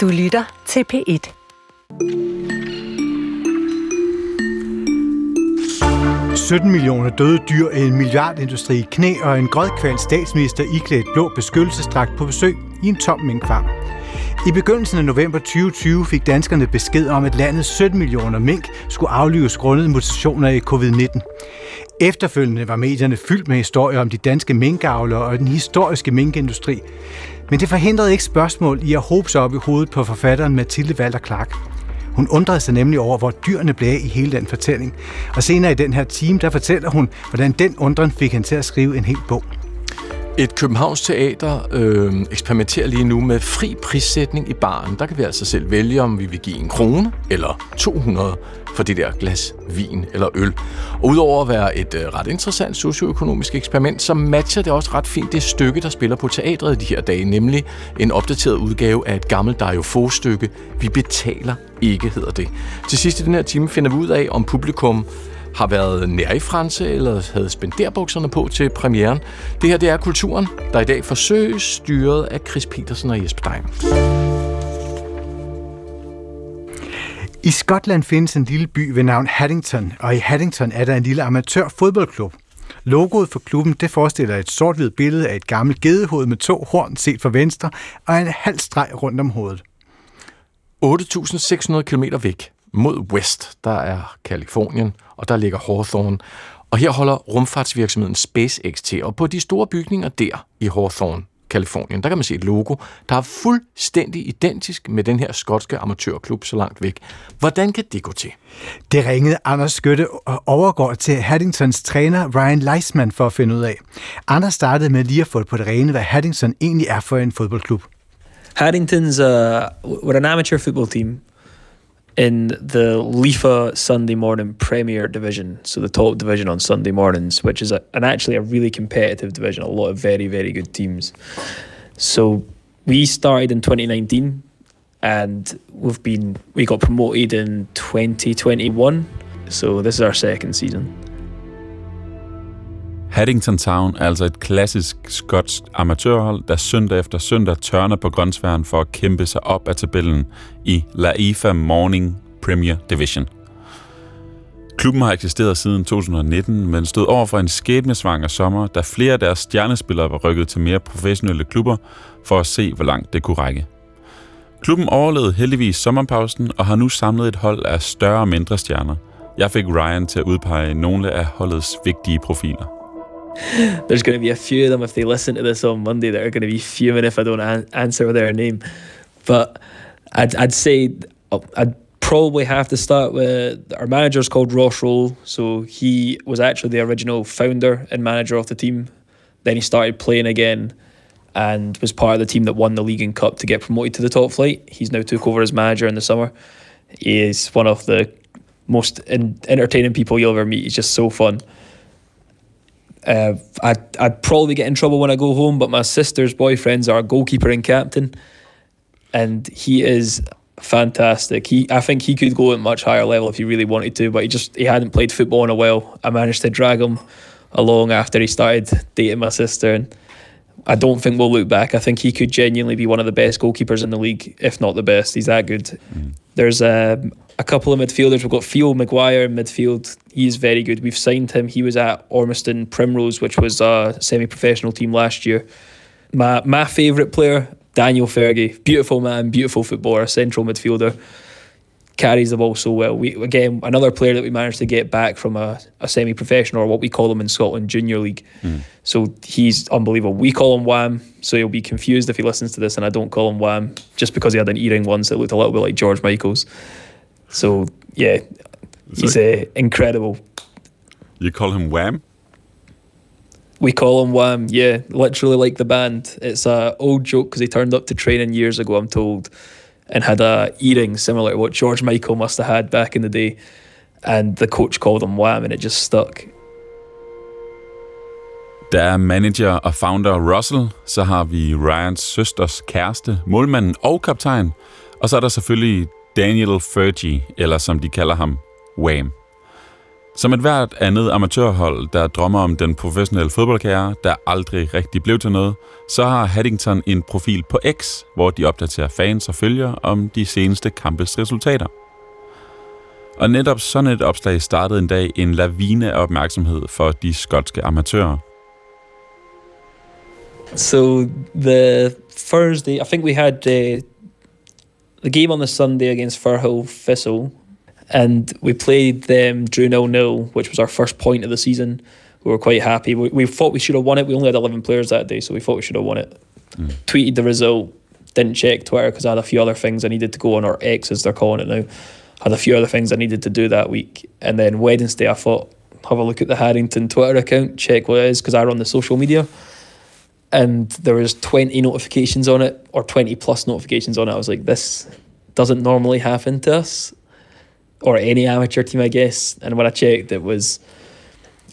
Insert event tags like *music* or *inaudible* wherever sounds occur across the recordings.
Du lytter til P1. ...17 millioner døde dyr, en milliardindustri i knæ og en grødkvalt statsminister iklædt blå beskyttelsesdragt på besøg i en tom minkfarm. I begyndelsen af november 2020 fik danskerne besked om, at landets 17 millioner mink skulle aflives grundet mutationer i covid-19. Efterfølgende var medierne fyldt med historier om de danske minkavlere og den historiske minkindustri. Men det forhindrede ikke spørgsmål i at håbe sig op i hovedet på forfatteren Mathilde Walter Clark. Hun undrede sig nemlig over, hvor dyrene blev i hele den fortælling. Og senere i den her time, der fortæller hun, hvordan den undren fik hende til at skrive en hel bog. Et Københavns Teater øh, eksperimenterer lige nu med fri prissætning i baren. Der kan vi altså selv vælge, om vi vil give en krone eller 200 for det der glas vin eller øl. Og udover at være et øh, ret interessant socioøkonomisk eksperiment, så matcher det også ret fint det stykke, der spiller på teatret i de her dage, nemlig en opdateret udgave af et gammelt Dario stykke Vi betaler ikke, hedder det. Til sidst i den her time finder vi ud af, om publikum har været nær i franse eller havde spenderbukserne på til premieren. Det her det er kulturen, der i dag forsøges styret af Chris Petersen og Jesper Dein. I Skotland findes en lille by ved navn Haddington, og i Haddington er der en lille amatør fodboldklub. Logoet for klubben det forestiller et sort-hvidt billede af et gammelt gedehoved med to horn set fra venstre og en halv streg rundt om hovedet. 8.600 km væk mod west, der er Kalifornien, og der ligger Hawthorne. Og her holder rumfartsvirksomheden SpaceX til, og på de store bygninger der i Hawthorne, Kalifornien, der kan man se et logo, der er fuldstændig identisk med den her skotske amatørklub så langt væk. Hvordan kan det gå til? Det ringede Anders Skytte og overgår til Haddingtons træner Ryan Leisman for at finde ud af. Anders startede med lige at få på det rene, hvad Haddington egentlig er for en fodboldklub. Haddington's uh, we're an amateur football team in the Lifa Sunday Morning Premier Division, so the top division on Sunday mornings, which is a, and actually a really competitive division, a lot of very, very good teams. So we started in 2019 and we've been, we got promoted in 2021. So this is our second season. Haddington Town er altså et klassisk skotsk amatørhold, der søndag efter søndag tørner på grønsværen for at kæmpe sig op af tabellen i La IFA Morning Premier Division. Klubben har eksisteret siden 2019, men stod over for en skæbnesvanger sommer, da flere af deres stjernespillere var rykket til mere professionelle klubber for at se, hvor langt det kunne række. Klubben overlevede heldigvis sommerpausen og har nu samlet et hold af større og mindre stjerner. Jeg fik Ryan til at udpege nogle af holdets vigtige profiler. There's going to be a few of them if they listen to this on Monday that are going to be fuming if I don't an- answer their name. But I'd, I'd say oh, I'd probably have to start with our manager's called Ross Roll. So he was actually the original founder and manager of the team. Then he started playing again and was part of the team that won the league and cup to get promoted to the top flight. He's now took over as manager in the summer. He is one of the most in- entertaining people you'll ever meet. He's just so fun. Uh, I'd, I'd probably get in trouble when I go home, but my sister's boyfriend's our goalkeeper and captain, and he is fantastic. He, I think he could go at much higher level if he really wanted to, but he just he hadn't played football in a while. I managed to drag him along after he started dating my sister, and I don't think we'll look back. I think he could genuinely be one of the best goalkeepers in the league, if not the best. He's that good. Mm. There's um, a couple of midfielders. We've got Theo Maguire in midfield. He's very good. We've signed him. He was at Ormiston Primrose, which was a semi-professional team last year. My my favourite player, Daniel Fergie. Beautiful man, beautiful footballer, central midfielder. Carries the ball so well. We again another player that we managed to get back from a, a semi-professional or what we call them in Scotland, junior league. Mm. So he's unbelievable. We call him Wham, so he'll be confused if he listens to this, and I don't call him Wham just because he had an earring once that looked a little bit like George Michael's. So yeah, he's uh, incredible. You call him Wham? We call him Wham. Yeah, literally like the band. It's a old joke because he turned up to training years ago. I'm told, and had a earring similar to what George Michael must have had back in the day, and the coach called him Wham, and it just stuck. Der er manager og founder Russell, så har vi Ryans søsters kæreste, målmanden og kaptajn, og så er der selvfølgelig Daniel Fergie, eller som de kalder ham, Wham. Som et hvert andet amatørhold, der drømmer om den professionelle fodboldkarriere, der aldrig rigtig blev til noget, så har Haddington en profil på X, hvor de opdaterer fans og følger om de seneste kampes resultater. Og netop sådan et opslag startede en dag en lavine af opmærksomhed for de skotske amatører. So the Thursday, I think we had uh, the game on the Sunday against Firhill Thistle, and we played them drew 0 0, which was our first point of the season. We were quite happy. We, we thought we should have won it. We only had 11 players that day, so we thought we should have won it. Mm. Tweeted the result, didn't check Twitter because I had a few other things I needed to go on, or X as they're calling it now. Had a few other things I needed to do that week. And then Wednesday, I thought, have a look at the Harrington Twitter account, check what it is, because I run the social media. And there was 20 notifications on it, or 20 plus notifications on it. I was like, this doesn't normally happen to us or any amateur team, I guess. And when I checked, it was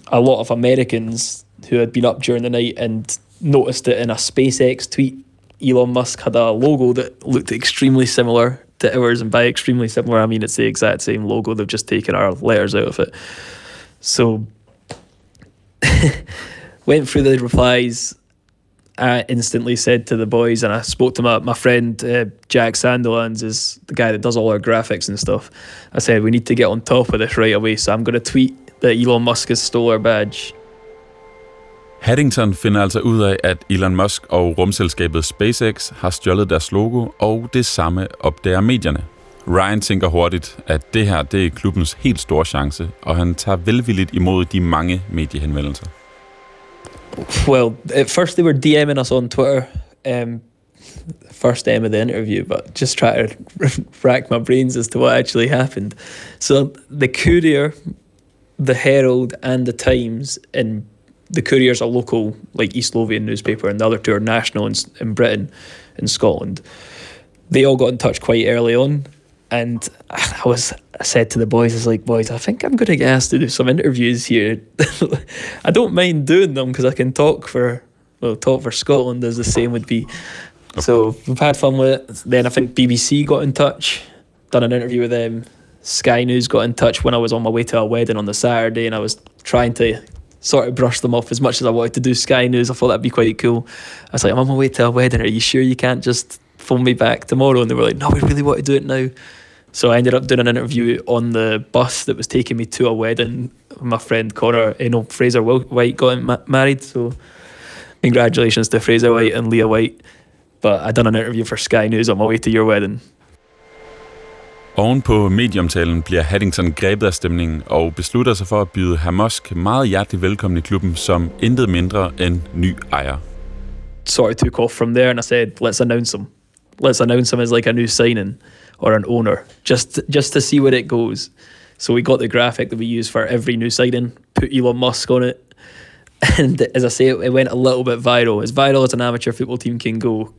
a lot of Americans who had been up during the night and noticed it in a SpaceX tweet. Elon Musk had a logo that looked extremely similar to ours, and by extremely similar, I mean it's the exact same logo. They've just taken our letters out of it. So, *laughs* went through the replies I instantly said to the boys, and I spoke to my, my friend uh, Jack Sandilands, is the guy that does all our graphics and stuff. I said, we need to get on top of this right away, so I'm going to tweet that Elon Musk has stole our badge. Haddington finder altså ud af, at Elon Musk og rumselskabet SpaceX har stjålet deres logo, og det samme opdager medierne. Ryan tænker hurtigt, at det her det er klubbens helt store chance, og han tager velvilligt imod de mange mediehenvendelser. Well, at first they were DMing us on Twitter. Um, first aim of the interview, but just try to *laughs* rack my brains as to what actually happened. So the Courier, the Herald, and the Times, and the Courier's a local, like East Lothian newspaper, and the other two are national in, in Britain and Scotland. They all got in touch quite early on, and I was I said to the boys, I was like, boys, I think I'm going to get asked to do some interviews here. *laughs* I don't mind doing them because I can talk for well, talk for Scotland as the same would be. So we've had fun with it. Then I think BBC got in touch, done an interview with them. Sky News got in touch when I was on my way to a wedding on the Saturday, and I was trying to sort of brush them off as much as I wanted to do Sky News. I thought that'd be quite cool. I was like, I'm on my way to a wedding. Are you sure you can't just phone me back tomorrow? And they were like, No, we really want to do it now. So I ended up doing an interview on the bus that was taking me to a wedding. My friend Connor, you know, Fraser White got ma- married. So congratulations to Fraser White and Leah White. But I done an interview for Sky News on my way to your wedding. Oven på medieomtalen bliver Haddington grebet af stemningen og beslutter sig for at byde Hamosk meget hjertelig velkommen i klubben som intet mindre end ny ejer. Sort of took off from there and I said, let's announce him. Let's announce him as like a new signing. Or an owner just just to see where it goes. So we got the graphic that we use for every new signing, put Elon Musk on it, *laughs* and as I say, it went a little bit viral, as viral as an amateur football team can go.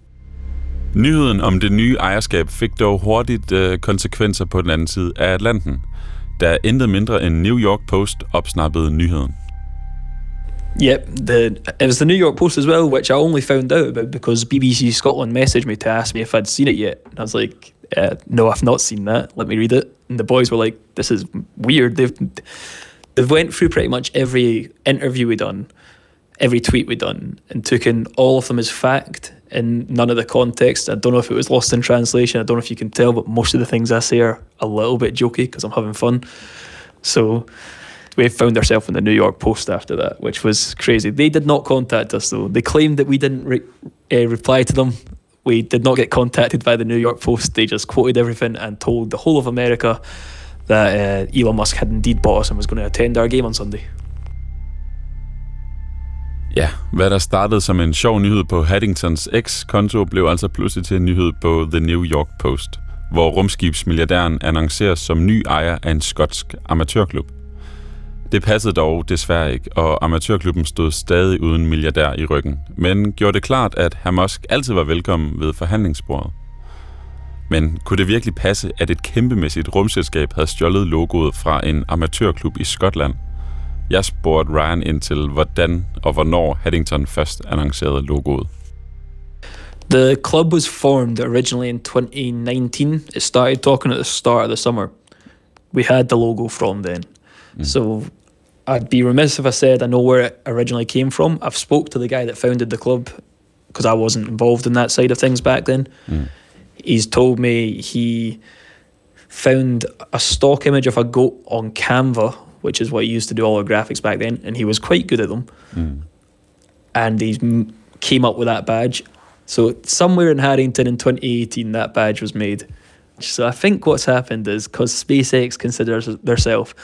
Nyheden om det nye ejerskab fik dog hurtigt øh, konsekvenser på den anden side af Atlanten, da er intet mindre end New York Post opsnappede nyheden. Yep, the it was the New York Post as well, which I only found out about because BBC Scotland messaged me to ask me if I'd seen it yet. And I was like, uh, no, I've not seen that. Let me read it. And the boys were like, this is weird. They've they've went through pretty much every interview we done, every tweet we done, and took in all of them as fact and none of the context. I don't know if it was lost in translation. I don't know if you can tell, but most of the things I say are a little bit jokey because I'm having fun. So we found ourselves in the New York Post after that, which was crazy. They did not contact us though. They claimed that we didn't re- uh, reply to them we did not get contacted by the New York Post. They just quoted everything and told the whole of America that uh, Elon Musk had indeed bought us and was going to attend our game on Sunday. Ja, hvad der startede som en sjov nyhed på Haddingtons X-konto, blev altså pludselig til en nyhed på The New York Post, hvor rumskibsmilliardæren annonceres som ny ejer af en skotsk amatørklub. Det passede dog desværre ikke, og amatørklubben stod stadig uden milliardær i ryggen, men gjorde det klart, at herr Musk altid var velkommen ved forhandlingsbordet. Men kunne det virkelig passe, at et kæmpemæssigt rumselskab havde stjålet logoet fra en amatørklub i Skotland? Jeg spurgte Ryan ind til, hvordan og hvornår Haddington først annoncerede logoet. The club was formed originally in 2019. It started talking at the start of the summer. We had the logo from then. So I'd be remiss if I said I know where it originally came from. I've spoke to the guy that founded the club because I wasn't involved in that side of things back then. Hmm. He's told me he found a stock image of a goat on Canva, which is what he used to do all our graphics back then, and he was quite good at them. Hmm. And he came up with that badge. So somewhere in Harrington in 2018, that badge was made. So I think what's happened is because SpaceX considers themselves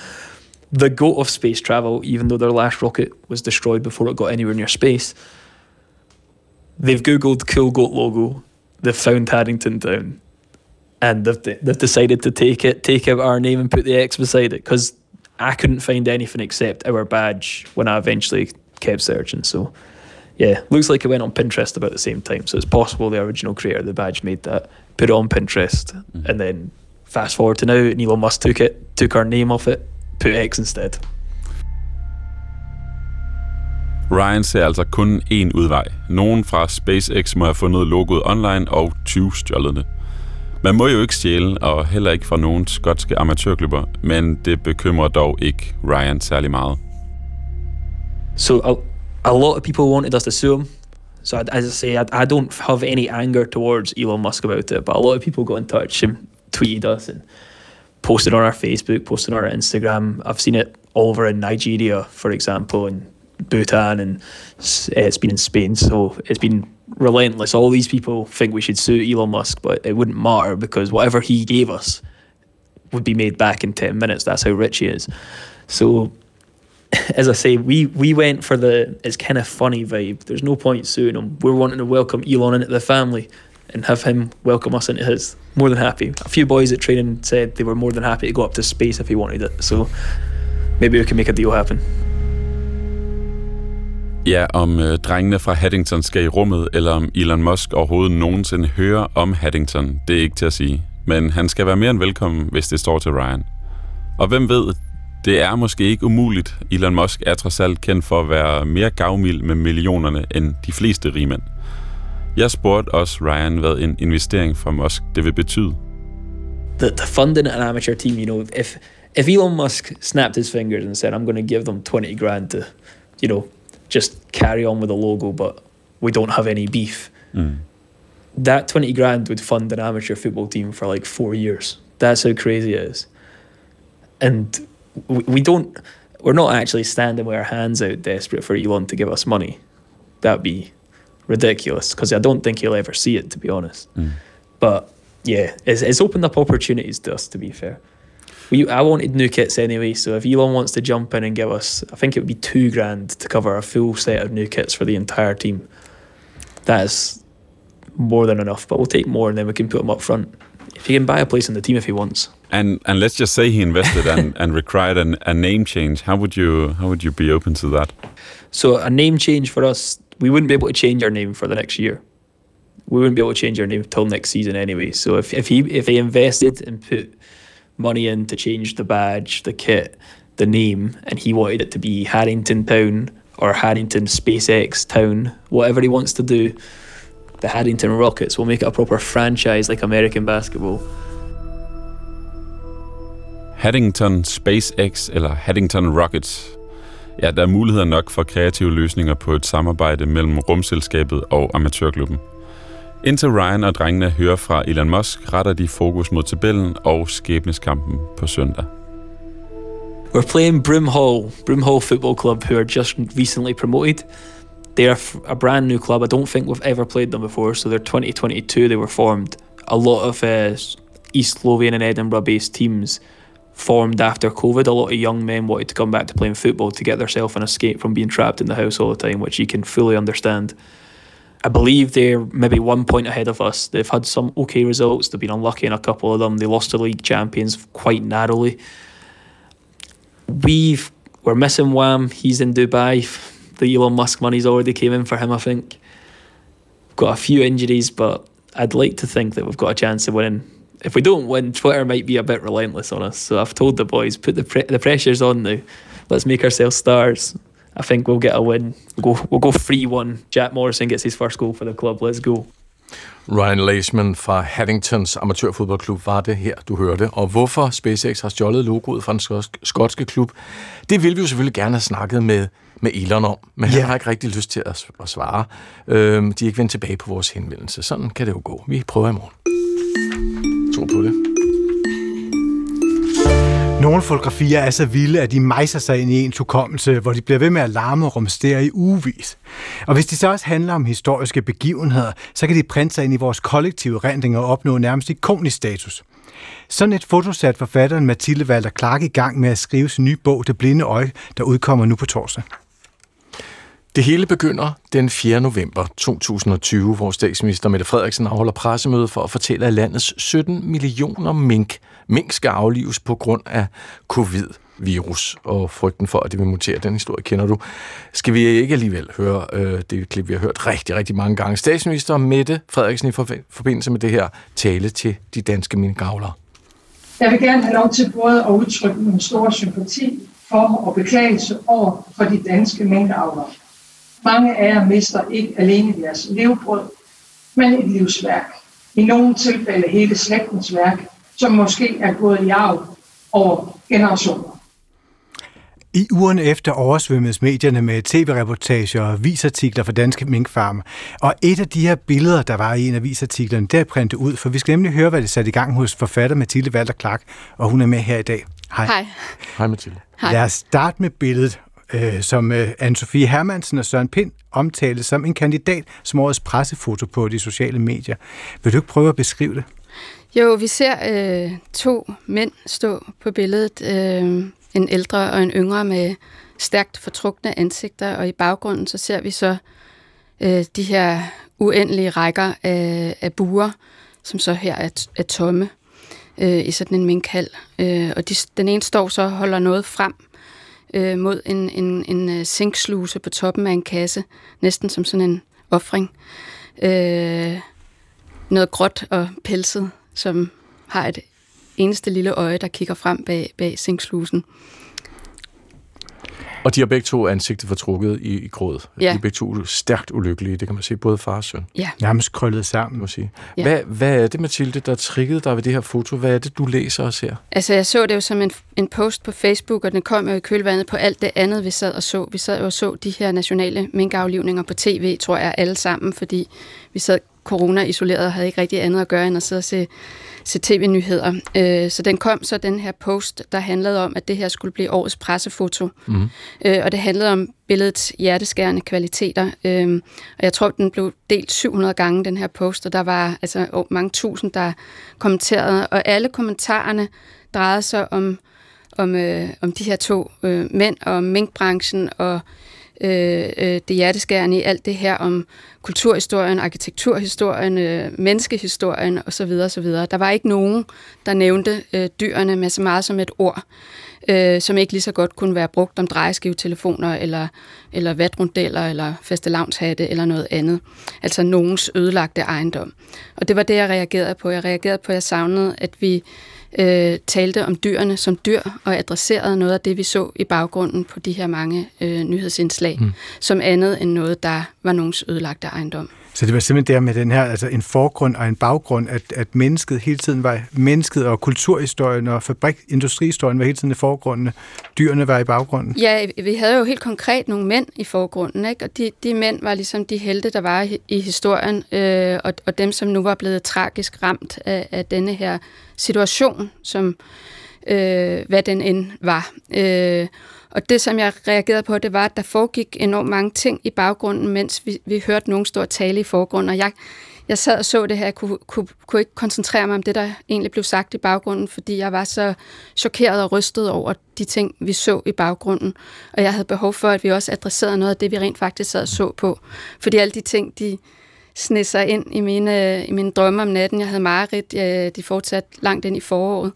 the goat of space travel, even though their last rocket was destroyed before it got anywhere near space. They've googled cool goat logo. They've found Haddington Town, and they've they've decided to take it, take out our name, and put the X beside it because I couldn't find anything except our badge when I eventually kept searching. So. Yeah, looks like it went on Pinterest about the same time. So it's possible the original creator of the badge made that, put it on Pinterest, mm-hmm. and then fast forward to now, and Elon Musk took it, took our name off it, X instead. Ryan ser altså kun én udvej. Nogen fra SpaceX må have fundet logoet online og 20 stjålet det. Man må jo ikke stjæle, og heller ikke fra nogen skotske amatørklubber, men det bekymrer dog ikke Ryan særlig meget. So a, a lot of people wanted us to sue him. So I, as I say, I, I don't have any anger towards Elon Musk about it, but a lot of people got in touch and tweeted us and posted on our Facebook, posted on our Instagram. I've seen it all over in Nigeria, for example, and Bhutan, and uh, it's been in Spain. So it's been relentless. All these people think we should sue Elon Musk, but it wouldn't matter because whatever he gave us would be made back in 10 minutes. That's how rich he is. So *laughs* as I say, we we went for the it's kind of funny vibe. There's no point suing him. We're wanting to welcome Elon into the family and have him welcome us into his. More than happy. A few boys at training said they were more than happy to go up to space if he wanted it. So maybe we can make a deal happen. Ja, om øh, drengene fra Haddington skal i rummet, eller om Elon Musk overhovedet nogensinde hører om Haddington, det er ikke til at sige. Men han skal være mere end velkommen, hvis det står til Ryan. Og hvem ved, det er måske ikke umuligt. Elon Musk er trods alt kendt for at være mere gavmild med millionerne end de fleste rigmænd. Jeg spurgte også Ryan, hvad en investering fra Musk det vil betyde. The, the funding an amateur team, you know, if if Elon Musk snapped his fingers and said, "I'm going to give them twenty grand to, you know, just carry on with the logo, but we don't have any beef," mm. that 20 grand would fund an amateur football team for like four years. That's how crazy it is. And we, we don't, we're not actually standing with our hands out desperate for Elon to give us money. That'd be ridiculous because I don't think he'll ever see it, to be honest. Mm. But yeah, it's, it's opened up opportunities to us, to be fair. We, I wanted new kits anyway, so if Elon wants to jump in and give us, I think it would be two grand to cover a full set of new kits for the entire team. That is more than enough, but we'll take more and then we can put him up front. If he can buy a place in the team if he wants. And and let's just say he invested and, and required an, a name change. How would you how would you be open to that? So a name change for us, we wouldn't be able to change our name for the next year. We wouldn't be able to change our name till next season anyway. So if, if he if he invested and put money in to change the badge, the kit, the name, and he wanted it to be Harrington Town or Harrington SpaceX Town, whatever he wants to do, the Harrington Rockets will make it a proper franchise like American basketball. Haddington SpaceX eller Haddington Rockets. Ja, der er muligheder nok for kreative løsninger på et samarbejde mellem rumselskabet og amatørklubben. Indtil Ryan og drengene hører fra Elon Musk, retter de fokus mod tabellen og skæbneskampen på søndag. We're playing Brimhall, Brimhall Football Club, who are just recently promoted. They are a brand new club. I don't think we've ever played them before. So they're 2022. They were formed. A lot of uh, East Slovenian and Edinburgh-based teams formed after COVID. A lot of young men wanted to come back to playing football to get themselves an escape from being trapped in the house all the time, which you can fully understand. I believe they're maybe one point ahead of us. They've had some okay results. They've been unlucky in a couple of them. They lost to league champions quite narrowly. We've we're missing Wham. He's in Dubai. The Elon Musk money's already came in for him. I think. We've got a few injuries, but I'd like to think that we've got a chance of winning. If we don't win, Twitter might be a bit relentless on us. So I've told the boys, put the pre- the pressure's on now. Let's make ourselves stars. I think we'll get a win. We'll go we'll go three one. Jack Morrison gets his first goal for the club. Let's go. Ryan Leishman fra Haddingtons amatørfodboldklub var det her, du hørte. Og hvorfor SpaceX har stjålet logoet fra den skotske klub, det vil vi jo selvfølgelig gerne have snakket med, med Elon om, men ja. han har ikke rigtig lyst til at, at svare. Øhm, de er ikke vendt tilbage på vores henvendelse. Sådan kan det jo gå. Vi prøver i morgen tror på det. Nogle fotografier er så vilde, at de mejser sig ind i en hukommelse, hvor de bliver ved med at larme og rumstere i ugevis. Og hvis de så også handler om historiske begivenheder, så kan de printe sig ind i vores kollektive rending og opnå nærmest ikonisk status. Sådan et fotosat forfatteren Mathilde Walter Clark i gang med at skrive sin nye bog, Det blinde øje, der udkommer nu på torsdag. Det hele begynder den 4. november 2020, hvor statsminister Mette Frederiksen afholder pressemøde for at fortælle, at landets 17 millioner mink, mink skal aflives på grund af covid virus og frygten for, at det vil mutere. Den historie kender du. Skal vi ikke alligevel høre øh, det klip, vi har hørt rigtig, rigtig mange gange. Statsminister Mette Frederiksen i forbindelse med det her tale til de danske minkavlere. Jeg vil gerne have lov til både at udtrykke min store sympati for og beklagelse over for de danske minkavlere. Mange af jer mister ikke alene deres levebrød, men et livsværk. I nogle tilfælde hele slægtens værk, som måske er gået i arv over generationer. I ugerne efter oversvømmes medierne med tv-reportager og visartikler fra danske minkfarme. Og et af de her billeder, der var i en af visartiklerne, der er printet ud, for vi skal nemlig høre, hvad det satte i gang hos forfatter Mathilde Walter Clark, og hun er med her i dag. Hej. Hej. Hej Mathilde. Hej. Lad os starte med billedet, øh, som øh, Anne-Sophie Hermansen og Søren Pind omtalte som en kandidat som årets pressefoto på de sociale medier. Vil du ikke prøve at beskrive det? Jo, vi ser øh, to mænd stå på billedet. Øh, en ældre og en yngre med stærkt fortrukne ansigter, og i baggrunden så ser vi så øh, de her uendelige rækker af, af buer, som så her er, er tomme øh, i sådan en minkhal. Øh, og de, den ene står så og holder noget frem, øh, mod en, en, en øh, sinksluse på toppen af en kasse, næsten som sådan en offring. Øh, noget gråt og pelset, som har et eneste lille øje, der kigger frem bag, bag sinkslusen. Og de har begge to ansigtet fortrukket i, i gråd. Ja. De er begge to stærkt ulykkelige, det kan man se, både far og søn. Ja. Nærmest krøllet sammen. Må sige. Ja. Hvad, hvad er det, Mathilde, der triggede dig ved det her foto? Hvad er det, du læser og ser? Altså, jeg så det jo som en, en post på Facebook, og den kom jo i kølvandet på alt det andet, vi sad og så. Vi sad jo og så de her nationale minkaflivninger på tv, tror jeg, alle sammen, fordi vi sad corona-isoleret og havde ikke rigtig andet at gøre end at sidde og se til tv-nyheder. Øh, så den kom så, den her post, der handlede om, at det her skulle blive årets pressefoto. Mm. Øh, og det handlede om billedets hjerteskærende kvaliteter. Øh, og jeg tror, den blev delt 700 gange, den her post, og der var altså mange tusind, der kommenterede. Og alle kommentarerne drejede sig om, om, øh, om de her to øh, mænd og minkbranchen og øh, øh, det hjerteskærende i alt det her om kulturhistorien, arkitekturhistorien, øh, menneskehistorien osv. osv. Der var ikke nogen, der nævnte øh, dyrene med så meget som et ord, øh, som ikke lige så godt kunne være brugt om drejeskivetelefoner, eller, eller vatrundeller, eller fastelavnshatte, eller noget andet. Altså nogens ødelagte ejendom. Og det var det, jeg reagerede på. Jeg reagerede på, at jeg savnede, at vi øh, talte om dyrene som dyr og adresserede noget af det, vi så i baggrunden på de her mange øh, nyhedsindslag, mm. som andet end noget, der var nogens ødelagte ejendom. Så det var simpelthen der med den her, altså en forgrund og en baggrund, at, at mennesket hele tiden var, mennesket og kulturhistorien og fabrik, industrihistorien var hele tiden i forgrunden, dyrene var i baggrunden. Ja, vi havde jo helt konkret nogle mænd i forgrunden, ikke? og de, de mænd var ligesom de helte, der var i, i historien, øh, og, og dem, som nu var blevet tragisk ramt af, af denne her situation, som øh, hvad den end var. Øh, og det, som jeg reagerede på, det var, at der foregik enormt mange ting i baggrunden, mens vi, vi hørte nogen stå og tale i forgrunden. Og jeg, jeg sad og så det her, jeg kunne, kunne, kunne ikke koncentrere mig om det, der egentlig blev sagt i baggrunden, fordi jeg var så chokeret og rystet over de ting, vi så i baggrunden. Og jeg havde behov for, at vi også adresserede noget af det, vi rent faktisk sad og så på. Fordi alle de ting, de sned sig ind i mine, i mine drømme om natten. Jeg havde mareridt, øh, de fortsatte langt ind i foråret.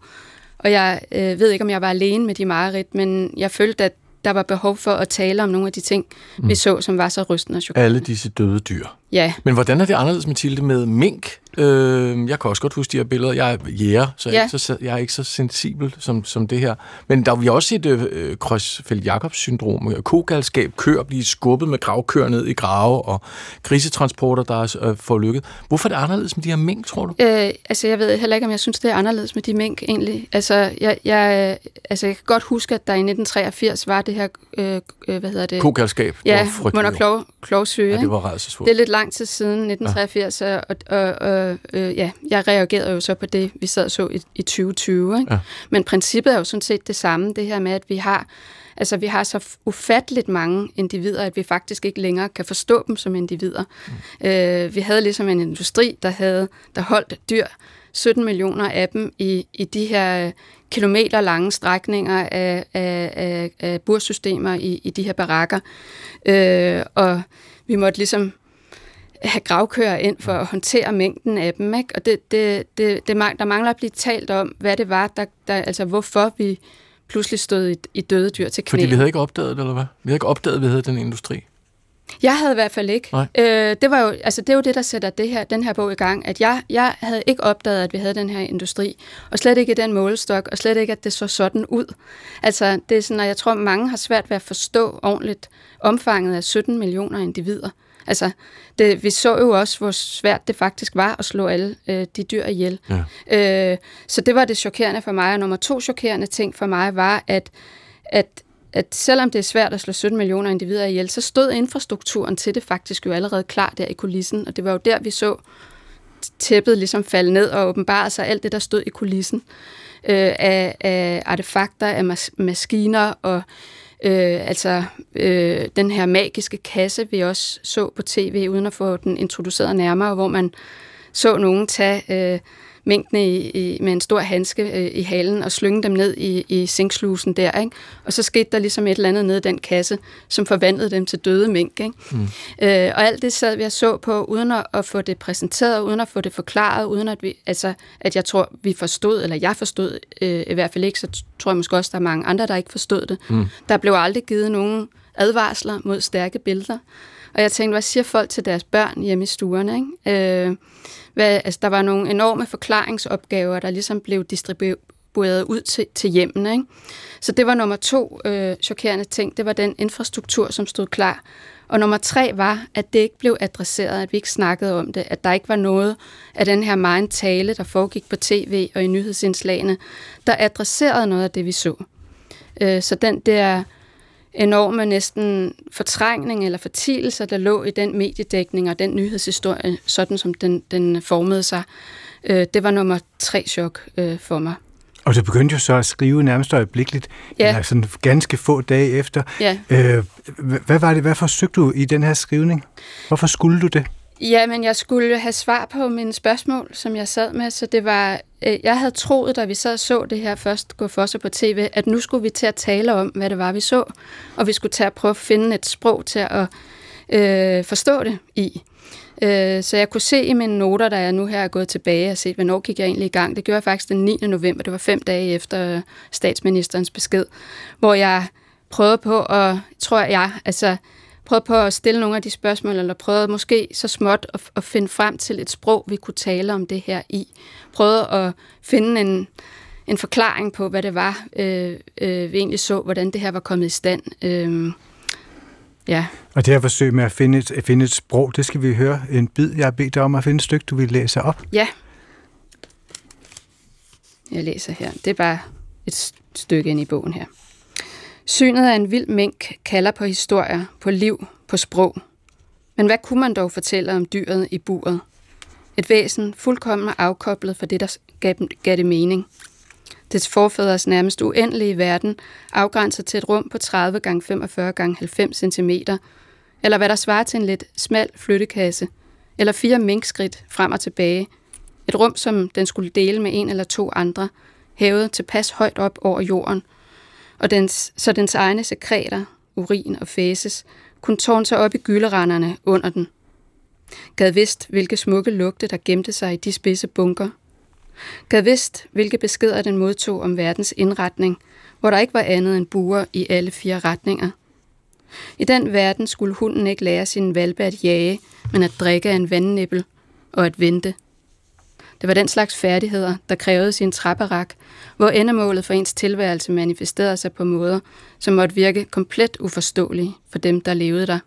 Og jeg øh, ved ikke, om jeg var alene med de mareridt, men jeg følte, at der var behov for at tale om nogle af de ting, mm. vi så, som var så rystende og chokerende. Alle disse døde dyr. Ja. Men hvordan er det anderledes, Mathilde, med mink? Øh, jeg kan også godt huske de her billeder. Jeg er jæger, så, ja. er så jeg er ikke så sensibel som, som det her. Men der vi har også set øh, Krøsfeldt-Jakobs-syndrom, kogalskab, køer blive skubbet med gravkøer ned i grave, og grisetransporter, der er øh, forlykket. Hvorfor er det anderledes med de her mink, tror du? Øh, altså, jeg ved heller ikke, om jeg synes, det er anderledes med de mink, egentlig. Altså, jeg, jeg, altså, jeg kan godt huske, at der i 1983 var det her, øh, øh hvad hedder det? Kogalskab. Ja, monoklov, klovsyge. Ja, det var rædselsfuldt. Det er lidt lang tid siden, 1983, ja. og, og, og øh, ja, jeg reagerede jo så på det, vi sad og så i, i 2020. Ikke? Ja. Men princippet er jo sådan set det samme, det her med, at vi har Altså, vi har så ufatteligt mange individer, at vi faktisk ikke længere kan forstå dem som individer. Mm. Øh, vi havde ligesom en industri, der havde der holdt dyr, 17 millioner af dem i, i de her kilometer lange strækninger af, af, af, af bursystemer i, i de her barakker. Øh, og vi måtte ligesom have gravkører ind for at håndtere mængden af dem. Ikke? Og det, det, det, det, der mangler at blive talt om, hvad det var, der, der, altså hvorfor vi pludselig stod i, i døde dyr til knæ. Fordi vi havde ikke opdaget det, eller hvad? Vi havde ikke opdaget, at vi havde den industri. Jeg havde i hvert fald ikke. Øh, det, var jo, altså, det er jo det, der sætter det her, den her bog i gang, at jeg, jeg havde ikke opdaget, at vi havde den her industri, og slet ikke i den målestok, og slet ikke, at det så sådan ud. Altså, det er sådan, at jeg tror, mange har svært ved at forstå ordentligt omfanget af 17 millioner individer. Altså, det, vi så jo også, hvor svært det faktisk var at slå alle øh, de dyr ihjel. Ja. Øh, så det var det chokerende for mig. Og nummer to chokerende ting for mig var, at, at at selvom det er svært at slå 17 millioner individer ihjel, så stod infrastrukturen til det faktisk jo allerede klar der i kulissen, og det var jo der, vi så tæppet ligesom falde ned og åbenbare sig alt det, der stod i kulissen øh, af, af artefakter, af mas- maskiner og øh, altså øh, den her magiske kasse, vi også så på tv, uden at få den introduceret nærmere, hvor man så nogen tage øh, mængdene i, i, med en stor handske øh, i halen og slynge dem ned i, i sinkslusen der. Ikke? Og så skete der ligesom et eller andet nede i den kasse, som forvandlede dem til døde mink. Ikke? Mm. Øh, og alt det sad vi og så på, uden at, at få det præsenteret, uden at få det forklaret, uden at vi, altså, at jeg tror, vi forstod, eller jeg forstod øh, i hvert fald ikke, så tror jeg måske også, der er mange andre, der ikke forstod det. Mm. Der blev aldrig givet nogen advarsler mod stærke billeder. Og jeg tænkte, hvad siger folk til deres børn hjemme i stuerne? Ikke? Øh, hvad, altså, der var nogle enorme forklaringsopgaver, der ligesom blev distribueret ud til, til hjemmene. Ikke? Så det var nummer to øh, chokerende ting. Det var den infrastruktur, som stod klar. Og nummer tre var, at det ikke blev adresseret, at vi ikke snakkede om det, at der ikke var noget af den her meget tale, der foregik på tv og i nyhedsindslagene, der adresserede noget af det, vi så. Øh, så den der enorme næsten fortrængning eller fortielser, der lå i den mediedækning og den nyhedshistorie, sådan som den, den formede sig. Øh, det var nummer tre chok øh, for mig. Og du begyndte jo så at skrive nærmest øjeblikkeligt, ja. eller sådan ganske få dage efter. Ja. Øh, hvad var det, hvad forsøgte du i den her skrivning? Hvorfor skulle du det? Ja, men jeg skulle have svar på mine spørgsmål, som jeg sad med, så det var, øh, jeg havde troet, da vi sad og så det her først gå for sig på tv, at nu skulle vi til at tale om, hvad det var, vi så, og vi skulle til at prøve at finde et sprog til at øh, forstå det i. Øh, så jeg kunne se i mine noter, da jeg nu her er gået tilbage og set, hvornår gik jeg egentlig i gang. Det gjorde jeg faktisk den 9. november, det var fem dage efter statsministerens besked, hvor jeg prøvede på at, tror jeg, altså prøvet på at stille nogle af de spørgsmål, eller prøvet måske så småt at, at finde frem til et sprog, vi kunne tale om det her i. Prøvet at finde en, en forklaring på, hvad det var, øh, øh, vi egentlig så, hvordan det her var kommet i stand. Øh, ja. Og det her forsøg med at finde et, at finde et sprog, det skal vi høre en bid. Jeg har bedt dig om at finde et stykke, du vil læse op. Ja. Jeg læser her. Det er bare et stykke ind i bogen her. Synet af en vild mink kalder på historier, på liv, på sprog. Men hvad kunne man dog fortælle om dyret i buret? Et væsen fuldkommen afkoblet fra det, der gav det mening. Dets forfædres nærmest uendelige verden afgrænset til et rum på 30 x 45 x 90 cm, eller hvad der svarer til en lidt smal flyttekasse, eller fire minkskridt frem og tilbage. Et rum, som den skulle dele med en eller to andre, hævet tilpas højt op over jorden – og dens, så dens egne sekreter, urin og fæses, kunne tårne sig op i gylderanderne under den. Gad vidst, hvilke smukke lugte, der gemte sig i de spidse bunker. Gad vidst, hvilke beskeder den modtog om verdens indretning, hvor der ikke var andet end buer i alle fire retninger. I den verden skulle hunden ikke lære sin valpe at jage, men at drikke af en vandnibbel og at vente. Det var den slags færdigheder, der krævede sin trapperak, hvor endemålet for ens tilværelse manifesterede sig på måder, som måtte virke komplet uforståelige for dem, der levede der.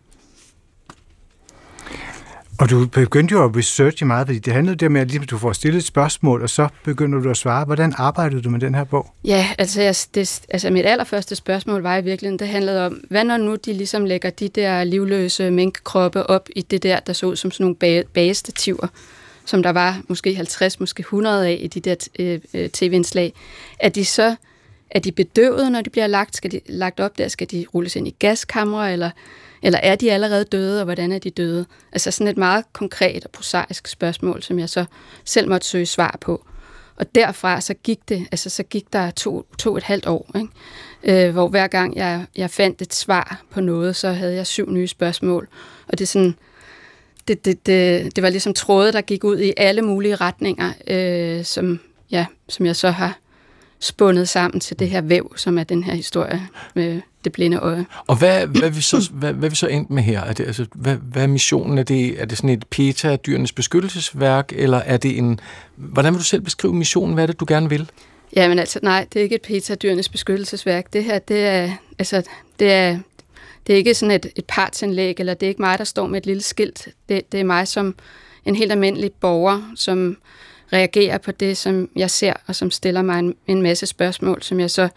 Og du begyndte jo at researche meget, fordi det handlede der med, at ligesom du får stillet et spørgsmål, og så begynder du at svare. Hvordan arbejdede du med den her bog? Ja, altså, jeg, det, altså mit allerførste spørgsmål var i virkeligheden, det handlede om, hvad når nu de ligesom lægger de der livløse minkkroppe op i det der, der så ud som sådan nogle bage, bagestativer, som der var måske 50, måske 100 af i de der øh, øh, tv-indslag. Er de så er de bedøvet, når de bliver lagt? Skal de lagt op der? Skal de rulles ind i gaskamre, eller eller er de allerede døde, og hvordan er de døde? Altså sådan et meget konkret og prosaisk spørgsmål, som jeg så selv måtte søge svar på. Og derfra så gik det, altså så gik der to, to et halvt år, ikke? Øh, hvor hver gang jeg, jeg fandt et svar på noget, så havde jeg syv nye spørgsmål. Og det er sådan, det, det, det, det var ligesom tråde, der gik ud i alle mulige retninger, øh, som, ja, som jeg så har spundet sammen til det her væv, som er den her historie med det blinde øje. Og hvad, hvad, vi så, hvad, hvad vi så endt med her? Er det, altså, hvad, hvad er missionen? Er det, er det sådan et PETA, dyrenes beskyttelsesværk, eller er det en... Hvordan vil du selv beskrive missionen? Hvad er det, du gerne vil? Jamen altså, nej, det er ikke et PETA, dyrenes beskyttelsesværk. Det her, det er, altså, det er, det er ikke sådan et, et partsindlæg, eller det er ikke mig, der står med et lille skilt. Det, det er mig som en helt almindelig borger, som reagerer på det, som jeg ser, og som stiller mig en, en masse spørgsmål, som jeg så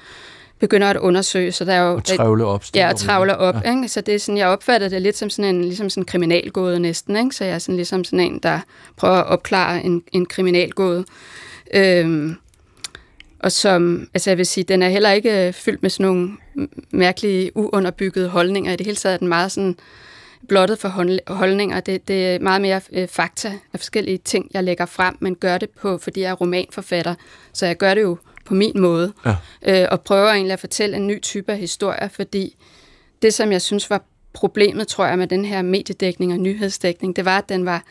begynder at undersøge. Så der er jo, og travle op. Ja, og travle op. Ja. Ikke? Så det er sådan, jeg opfatter det lidt som sådan en ligesom sådan kriminalgåde næsten. Ikke? Så jeg er sådan ligesom sådan en, der prøver at opklare en, en kriminalgåde. Øhm, og som, altså jeg vil sige, den er heller ikke fyldt med sådan nogle mærkelige, uunderbyggede holdninger. I det hele taget er den meget sådan blottet for holdninger. Det, det er meget mere øh, fakta af forskellige ting, jeg lægger frem, men gør det på, fordi jeg er romanforfatter. Så jeg gør det jo på min måde. Ja. Øh, og prøver egentlig at fortælle en ny type af historie, fordi det, som jeg synes var problemet, tror jeg, med den her mediedækning og nyhedsdækning, det var, at den var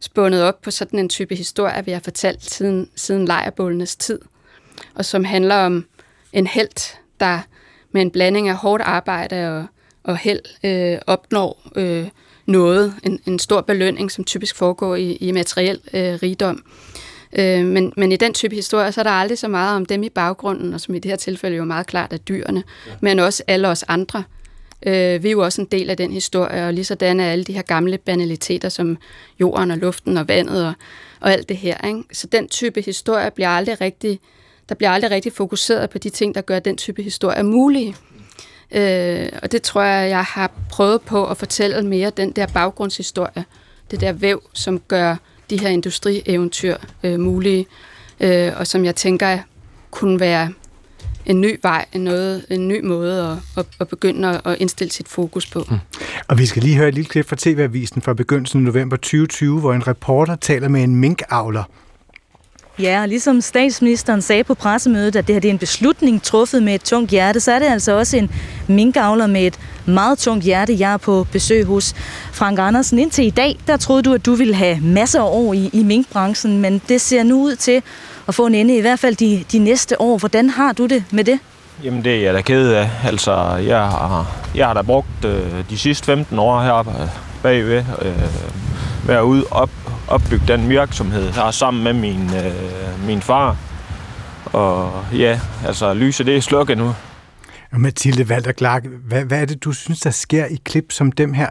spundet op på sådan en type historie, vi har fortalt siden, siden lejrbålenes tid, og som handler om en held, der med en blanding af hårdt arbejde og, og held øh, opnår øh, noget, en, en stor belønning, som typisk foregår i, i materiel øh, rigdom. Øh, men, men i den type historie, så er der aldrig så meget om dem i baggrunden, og som i det her tilfælde jo meget klart er dyrene, ja. men også alle os andre. Øh, vi er jo også en del af den historie, og lige sådan er alle de her gamle banaliteter som jorden og luften og vandet og, og alt det her. Ikke? Så den type historie bliver aldrig rigtig, der bliver aldrig rigtig fokuseret på de ting, der gør den type historie mulige. Øh, og det tror jeg, jeg har prøvet på at fortælle mere den der baggrundshistorie, det der væv, som gør de her industrieventyr øh, mulige, øh, og som jeg tænker kunne være en ny vej, en, noget, en ny måde at, at, at begynde at, at indstille sit fokus på. Mm. Og vi skal lige høre et lille klip fra TV-avisen fra begyndelsen af november 2020, hvor en reporter taler med en minkavler, Ja, og ligesom statsministeren sagde på pressemødet, at det her det er en beslutning truffet med et tungt hjerte, så er det altså også en minkavler med et meget tungt hjerte, jeg er på besøg hos Frank Andersen. Indtil i dag, der troede du, at du ville have masser af år i, i minkbranchen, men det ser nu ud til at få en ende, i hvert fald de, de næste år. Hvordan har du det med det? Jamen det er jeg da ked af. Altså, jeg har, jeg har da brugt øh, de sidste 15 år her øh, bagved øh, være ude op opbygge den virksomhed her sammen med min, øh, min far. Og ja, altså lyset det er slukket nu. Og Mathilde Walter Clark, hvad, hvad er det, du synes, der sker i klip som dem her?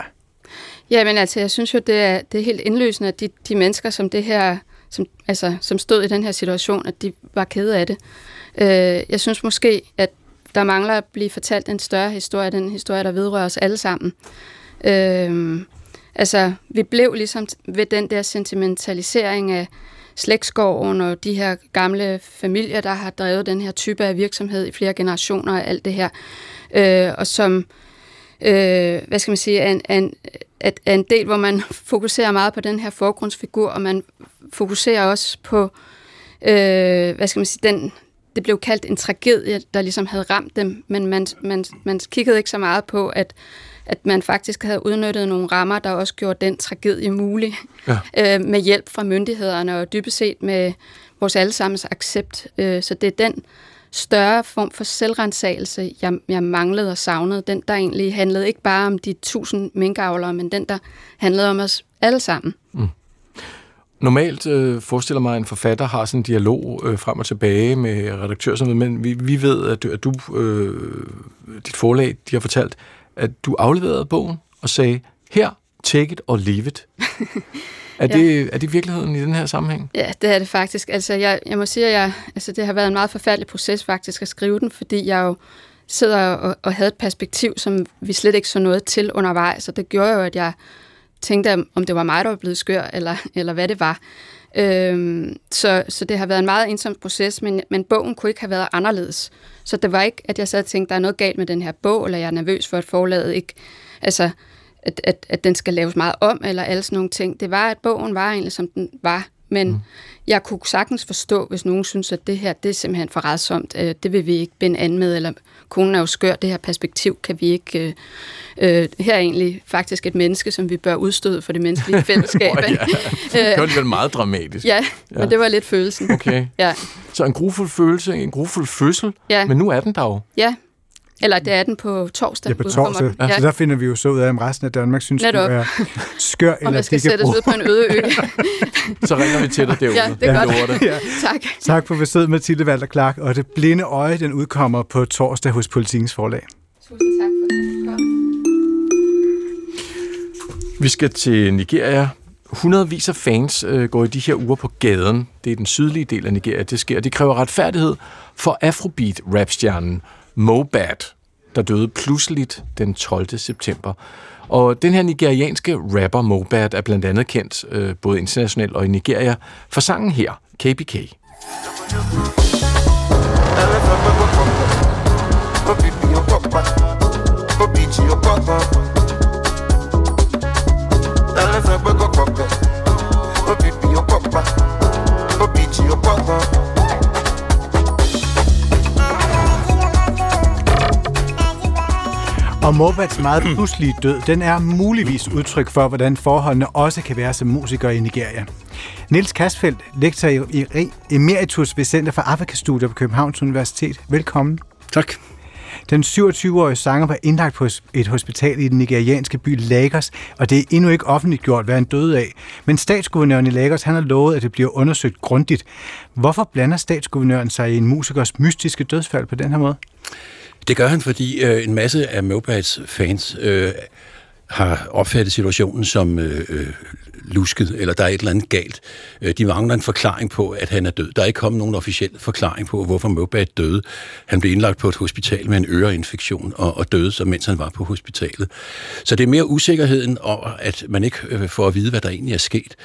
Jamen altså, jeg synes jo, det er, det er helt indløsende, at de, de mennesker, som det her, som, altså, som stod i den her situation, at de var kede af det. Øh, jeg synes måske, at der mangler at blive fortalt en større historie, den historie, der vedrører os alle sammen. Øh, Altså, vi blev ligesom ved den der sentimentalisering af slægtsgården og de her gamle familier, der har drevet den her type af virksomhed i flere generationer og alt det her. Øh, og som, øh, hvad skal man sige, er en, er, en, er en del, hvor man *laughs* fokuserer meget på den her forgrundsfigur, og man fokuserer også på, øh, hvad skal man sige, den, det blev kaldt en tragedie, der ligesom havde ramt dem, men man, man, man kiggede ikke så meget på, at at man faktisk havde udnyttet nogle rammer, der også gjorde den tragedie mulig, ja. *laughs* øh, med hjælp fra myndighederne og dybest set med vores allesammens accept. Øh, så det er den større form for selvrensagelse, jeg, jeg manglede og savnede. Den, der egentlig handlede ikke bare om de tusind minkavlere, men den, der handlede om os alle sammen. Mm. Normalt øh, forestiller mig, at en forfatter har sådan en dialog øh, frem og tilbage med redaktør, som men vi, vi ved, at, at du, øh, dit forlag, de har fortalt, at du afleverede bogen og sagde, her, take it or leave it. *laughs* Er, ja. det, er det virkeligheden i den her sammenhæng? Ja, det er det faktisk. Altså, jeg, jeg må sige, at jeg, altså, det har været en meget forfærdelig proces faktisk at skrive den, fordi jeg jo sidder og, og havde et perspektiv, som vi slet ikke så noget til undervejs, og det gjorde jo, at jeg tænkte, om det var mig, der var blevet skør, eller, eller hvad det var. Øhm, så, så det har været en meget ensom proces, men, men bogen kunne ikke have været anderledes. Så det var ikke, at jeg sad og tænkte, der er noget galt med den her bog, eller jeg er nervøs for, at forlaget ikke... Altså, at, at, at den skal laves meget om, eller alle sådan nogle ting. Det var, at bogen var egentlig, som den var. Men mm. jeg kunne sagtens forstå, hvis nogen synes, at det her det er simpelthen for redsomt. Øh, det vil vi ikke binde an med, eller konen er jo skør, det her perspektiv kan vi ikke... Øh, øh, her er egentlig faktisk et menneske, som vi bør udstøde for det menneskelige *laughs* fællesskab. oh, ja. *laughs* Det var vel meget dramatisk. Ja, ja, men det var lidt følelsen. Okay. Ja. Så en grufuld følelse, en grufuld fødsel, ja. men nu er den der jo. Ja, eller det er den på torsdag. Ja, på torsdag. Ja. Så der finder vi jo så ud af, om resten af Danmark synes, Netop. du er skør, *laughs* eller det skal sættes ud på en øde ø. *laughs* så ringer vi til dig derude. Ja, det er ja. godt. Ja. tak. Tak for besøget, Mathilde Valter Clark. Og det blinde øje, den udkommer på torsdag hos Politikens Forlag. Tusind tak for det. Vi skal til Nigeria. Hundredvis af fans øh, går i de her uger på gaden. Det er den sydlige del af Nigeria, det sker. Det kræver retfærdighed for Afrobeat-rapstjernen Mobad, der døde pludseligt den 12. september. Og den her nigerianske rapper Mobad er blandt andet kendt øh, både internationalt og i Nigeria for sangen her, KBK. Og Mobats meget pludselige død, den er muligvis udtryk for, hvordan forholdene også kan være som musiker i Nigeria. Niels Kasfeldt, lektor i emeritus ved Center for Afrikastudier på Københavns Universitet. Velkommen. Tak. Den 27-årige sanger var indlagt på et hospital i den nigerianske by Lagos, og det er endnu ikke offentliggjort, hvad han døde af. Men statsguvernøren i Lagos han har lovet, at det bliver undersøgt grundigt. Hvorfor blander statsguvernøren sig i en musikers mystiske dødsfald på den her måde? Det gør han, fordi øh, en masse af Mopads fans øh, har opfattet situationen som øh, øh, lusket, eller der er et eller andet galt. Øh, de mangler en forklaring på, at han er død. Der er ikke kommet nogen officiel forklaring på, hvorfor Mobat døde. Han blev indlagt på et hospital med en øreinfektion og, og døde, så mens han var på hospitalet. Så det er mere usikkerheden over, at man ikke øh, får at vide, hvad der egentlig er sket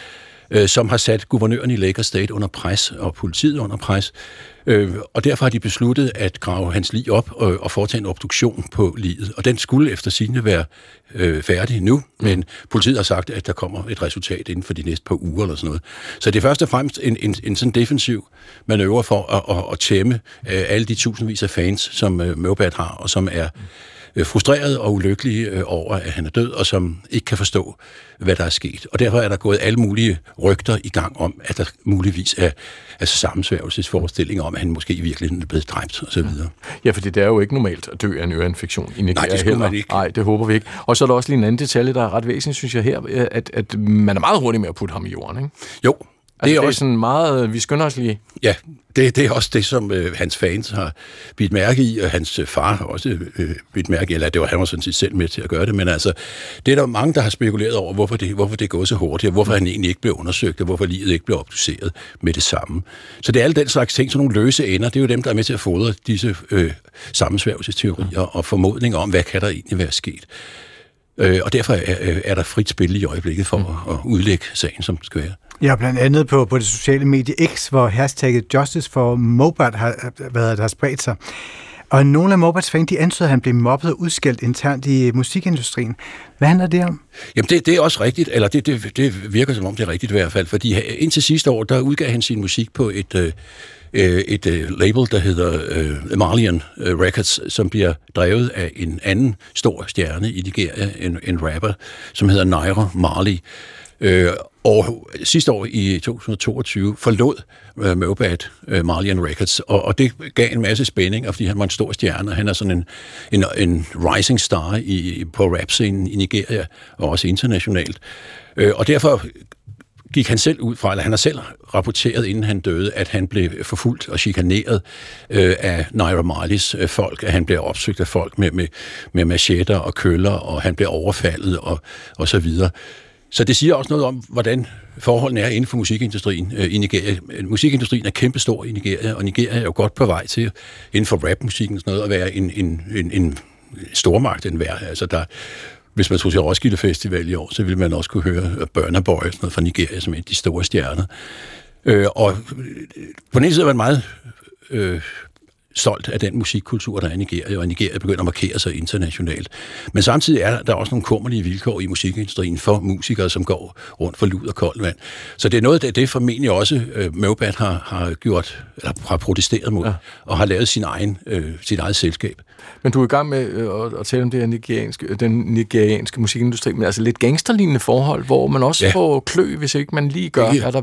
øh, som har sat guvernøren i Lagos State under pres og politiet under pres. Øh, og derfor har de besluttet at grave hans lig op og, og foretage en obduktion på livet. Og den skulle efter sigende være øh, færdig nu, men politiet har sagt, at der kommer et resultat inden for de næste par uger eller sådan noget. Så det er først og fremmest en, en, en sådan defensiv manøvre for at, at, at tæmme øh, alle de tusindvis af fans, som øh, Mobat har, og som er øh, frustrerede og ulykkelige øh, over, at han er død, og som ikke kan forstå, hvad der er sket. Og derfor er der gået alle mulige rygter i gang om, at der muligvis er altså sammensværgelsesforestillinger om, at han måske i virkeligheden er blevet dræbt osv. Ja, for det er jo ikke normalt at dø af en øreinfektion i Nigeria Nej, det skulle man ikke. Nej, det håber vi ikke. Og så er der også lige en anden detalje, der er ret væsentligt, synes jeg her, at, at man er meget hurtig med at putte ham i jorden, ikke? Jo, Altså, det er, det også sådan meget, vi skynder os lige. Ja, det, det er også det, som øh, hans fans har bidt mærke i, og hans øh, far har også øh, bidt mærke i, eller det var han var sådan set selv med til at gøre det, men altså, det er der mange, der har spekuleret over, hvorfor det, hvorfor det gået så hurtigt, og hvorfor han egentlig ikke blev undersøgt, og hvorfor livet ikke blev obduceret med det samme. Så det er alle den slags ting, sådan nogle løse ender, det er jo dem, der er med til at fodre disse øh, sammensværgelsesteorier og formodninger om, hvad kan der egentlig være sket. Øh, og derfor er, er der frit spil i øjeblikket for mm. at, at udlægge sagen, som det skal være. Ja, blandt andet på, på det sociale medie X, hvor hashtagget Justice for Mobat har, været, har spredt sig. Og nogle af Mobats fans, de antyder, at han blev mobbet og udskældt internt i musikindustrien. Hvad handler det om? Jamen, det, det er også rigtigt, eller det, det, det virker som om, det er rigtigt i hvert fald, fordi indtil sidste år, der udgav han sin musik på et, øh, et øh, label, der hedder øh, Marlian øh, Records, som bliver drevet af en anden stor stjerne i Nigeria, en, en rapper, som hedder Naira Marley. Øh, og sidste år i 2022 forlod øh, Mobad øh, Marlian Records, og, og det gav en masse spænding, fordi han var en stor stjerne, han er sådan en, en, en rising star i, på rapscenen i Nigeria, og også internationalt. Øh, og derfor gik han selv ud fra, eller han har selv rapporteret, inden han døde, at han blev forfulgt og chikaneret øh, af Naira Marleys øh, folk, at han blev opsøgt af folk med, med, med machetter og køller, og han blev overfaldet og, og så videre. Så det siger også noget om, hvordan forholdene er inden for musikindustrien øh, i Nigeria. Musikindustrien er kæmpestor i Nigeria, og Nigeria er jo godt på vej til, inden for rapmusikken og sådan noget, at være en, en, en, en stormagt end værd. Altså, der, hvis man tog til Roskilde Festival i år, så ville man også kunne høre øh, Burna Boy sådan noget fra Nigeria, som er de store stjerner. Øh, og øh, på den ene side var det meget øh, stolt af den musikkultur, der er i Nigeria, og Nigeria begynder at markere sig internationalt. Men samtidig er der også nogle kummerlige vilkår i musikindustrien for musikere, som går rundt for lud og koldt vand. Så det er noget, det, det formentlig også øh, Mobat har, har gjort, eller har protesteret mod, ja. og har lavet sin egen, øh, sit eget selskab. Men du er i gang med øh, at, tale om det her nigerianske, den nigerianske musikindustri, men altså lidt gangsterlignende forhold, hvor man også ja. får klø, hvis ikke man lige gør, er der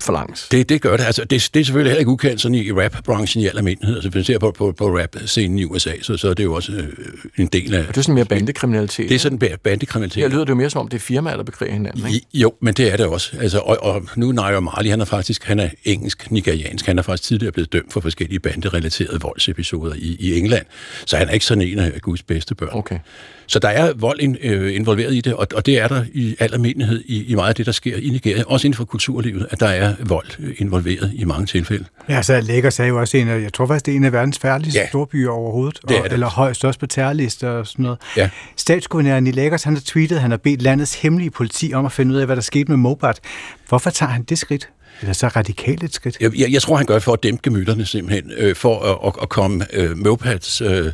for langt. Det, det gør det. Altså, det, det er selvfølgelig heller ikke ukendt sådan i rap-branchen i almindelighed. Altså, hvis man ser på, på, på rap-scenen i USA, så, så er det jo også øh, en del af... Og det er sådan mere bandekriminalitet. Det er sådan bandekriminalitet. Her lyder det jo mere som om, det er firmaer, der bekriger hinanden, ikke? Jo, men det er det også. Altså, og, og nu Nairo Marley, han er faktisk han er engelsk-nigeriansk. Han er faktisk tidligere blevet dømt for forskellige banderelaterede voldsepisoder i, i England. Så han er ikke sådan en af Guds bedste børn. Okay. Så der er vold in, øh, involveret i det, og, og det er der i al almindelighed i, i meget af det, der sker i Nigeria, også inden for kulturlivet, at der er vold øh, involveret i mange tilfælde. Ja, så Lagos er jo også en af, jeg tror faktisk, det er en af verdens færdigste ja, storbyer overhovedet, det er og, det. eller højst også på terrorlister og sådan noget. Ja. Statsguvernøren i Lagos, han har tweetet, han har bedt landets hemmelige politi om at finde ud af, hvad der skete med Mobat. Hvorfor tager han det skridt? Eller så radikalt et skridt? Jeg, jeg, jeg tror, han gør det for at dæmpe gemytterne simpelthen, øh, for at, at, at komme øh, Mopats øh,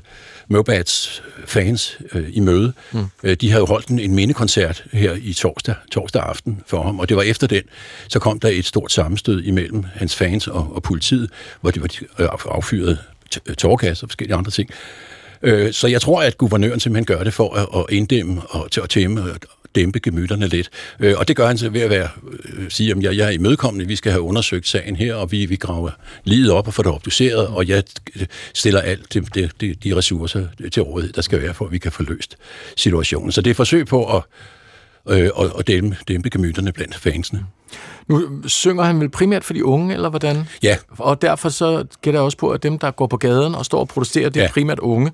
Mobats fans øh, i møde. Mm. Øh, de havde jo holdt en, en mindekoncert her i torsdag, torsdag aften for ham, og det var efter den, så kom der et stort sammenstød imellem hans fans og, og politiet, hvor de, de øh, affyrede tårkasser og forskellige andre ting. Øh, så jeg tror, at guvernøren simpelthen gør det for at, at inddæmme og til at tæmme dæmpe gemytterne lidt. Øh, og det gør han så ved at være, øh, sige, at jeg, jeg er imødekommende, vi skal have undersøgt sagen her, og vi, vi graver livet op og får det obduceret, og jeg stiller alt det, det, det, de ressourcer til rådighed, der skal være, for at vi kan få løst situationen. Så det er et forsøg på at, øh, at, at dæmpe, dæmpe gemyterne blandt fansene. Nu synger han vel primært for de unge, eller hvordan? Ja. Og derfor så gætter jeg også på, at dem, der går på gaden og står og protesterer, det er ja. primært unge.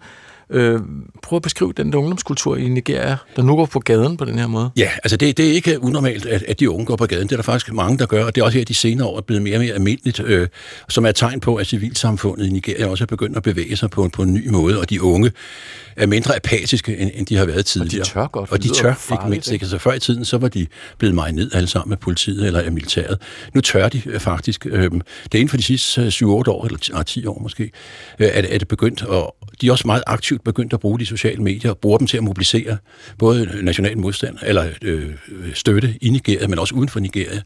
Øh, prøv at beskrive den ungdomskultur i Nigeria, der nu går på gaden på den her måde. Ja, altså det, det er ikke unormalt, at, at de unge går på gaden. Det er der faktisk mange, der gør, og det er også her de senere år er blevet mere og mere almindeligt, øh, som er et tegn på, at civilsamfundet i Nigeria også er begyndt at bevæge sig på, på en ny måde, og de unge er mindre apatiske, end, end de har været tidligere. Og de tør godt. Og de tør, farligt, ikke mindst. Ikke? Altså, før i tiden, så var de blevet meget ned alle sammen af politiet eller af militæret. Nu tør de øh, faktisk. Øh, det er inden for de sidste 7-8 år, eller 10 år måske, øh, at, at det begyndt, og de er også meget aktivt begyndt at bruge de sociale medier, og bruger dem til at mobilisere både national modstand, eller øh, støtte i Nigeria, men også uden for Nigeria.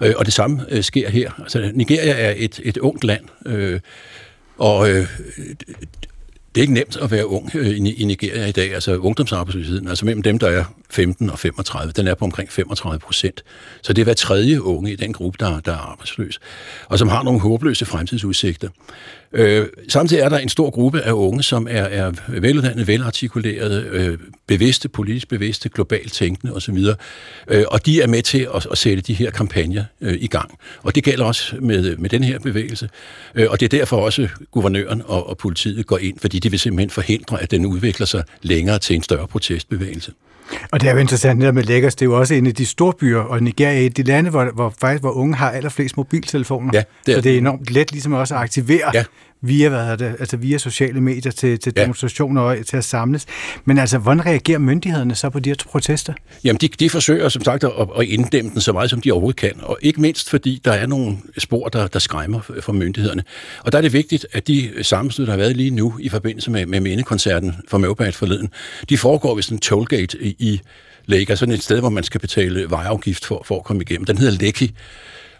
Øh, og det samme øh, sker her. Altså, Nigeria er et, et ungt land, øh, og øh, det er ikke nemt at være ung øh, i Nigeria i dag. Altså ungdomsarbejdsløsheden, altså mellem dem, der er 15 og 35, den er på omkring 35 procent. Så det er hver tredje unge i den gruppe, der, der er arbejdsløs, og som har nogle håbløse fremtidsudsigter. Øh, samtidig er der en stor gruppe af unge, som er, er veluddannede, velartikulerede, øh, bevidste, politisk bevidste, globalt tænkende osv., øh, og de er med til at, at sætte de her kampagner øh, i gang. Og det gælder også med, med den her bevægelse, øh, og det er derfor også guvernøren og, og politiet går ind, fordi de vil simpelthen forhindre, at den udvikler sig længere til en større protestbevægelse. Og det er jo interessant, det der med Lagos, det er jo også en af de store byer, og Nigeria er et af de lande, hvor, hvor, faktisk, hvor unge har allerflest mobiltelefoner. Ja, det er, så det er enormt let ligesom også at aktivere ja via, hvad det, altså via sociale medier til, til demonstrationer ja. og til at samles. Men altså, hvordan reagerer myndighederne så på de her protester? Jamen, de, de forsøger som sagt at, at inddæmme den så meget, som de overhovedet kan. Og ikke mindst, fordi der er nogle spor, der, der skræmmer for myndighederne. Og der er det vigtigt, at de sammenstød, der har været lige nu i forbindelse med, med mindekoncerten for Møvbad forleden, de foregår ved sådan en tollgate i, i Lagos, sådan et sted, hvor man skal betale vejafgift for, for at komme igennem. Den hedder Lekki.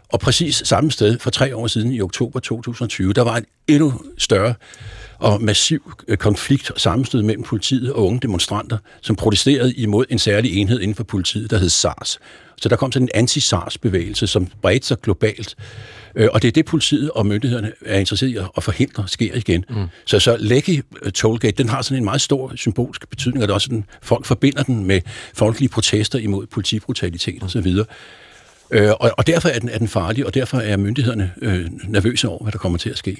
Og præcis samme sted for tre år siden, i oktober 2020, der var en endnu større og massiv øh, konflikt og sammenstød mellem politiet og unge demonstranter, som protesterede imod en særlig enhed inden for politiet, der hed SARS. Så der kom sådan en anti-SARS-bevægelse, som bredte sig globalt. Øh, og det er det, politiet og myndighederne er interesseret i at forhindre sker igen. Mm. Så, så Lekki øh, Tollgate, den har sådan en meget stor symbolsk betydning, og det er også sådan, folk forbinder den med folkelige protester imod politibrutalitet osv. Øh, og, og derfor er den, er den farlig, og derfor er myndighederne øh, nervøse over, hvad der kommer til at ske.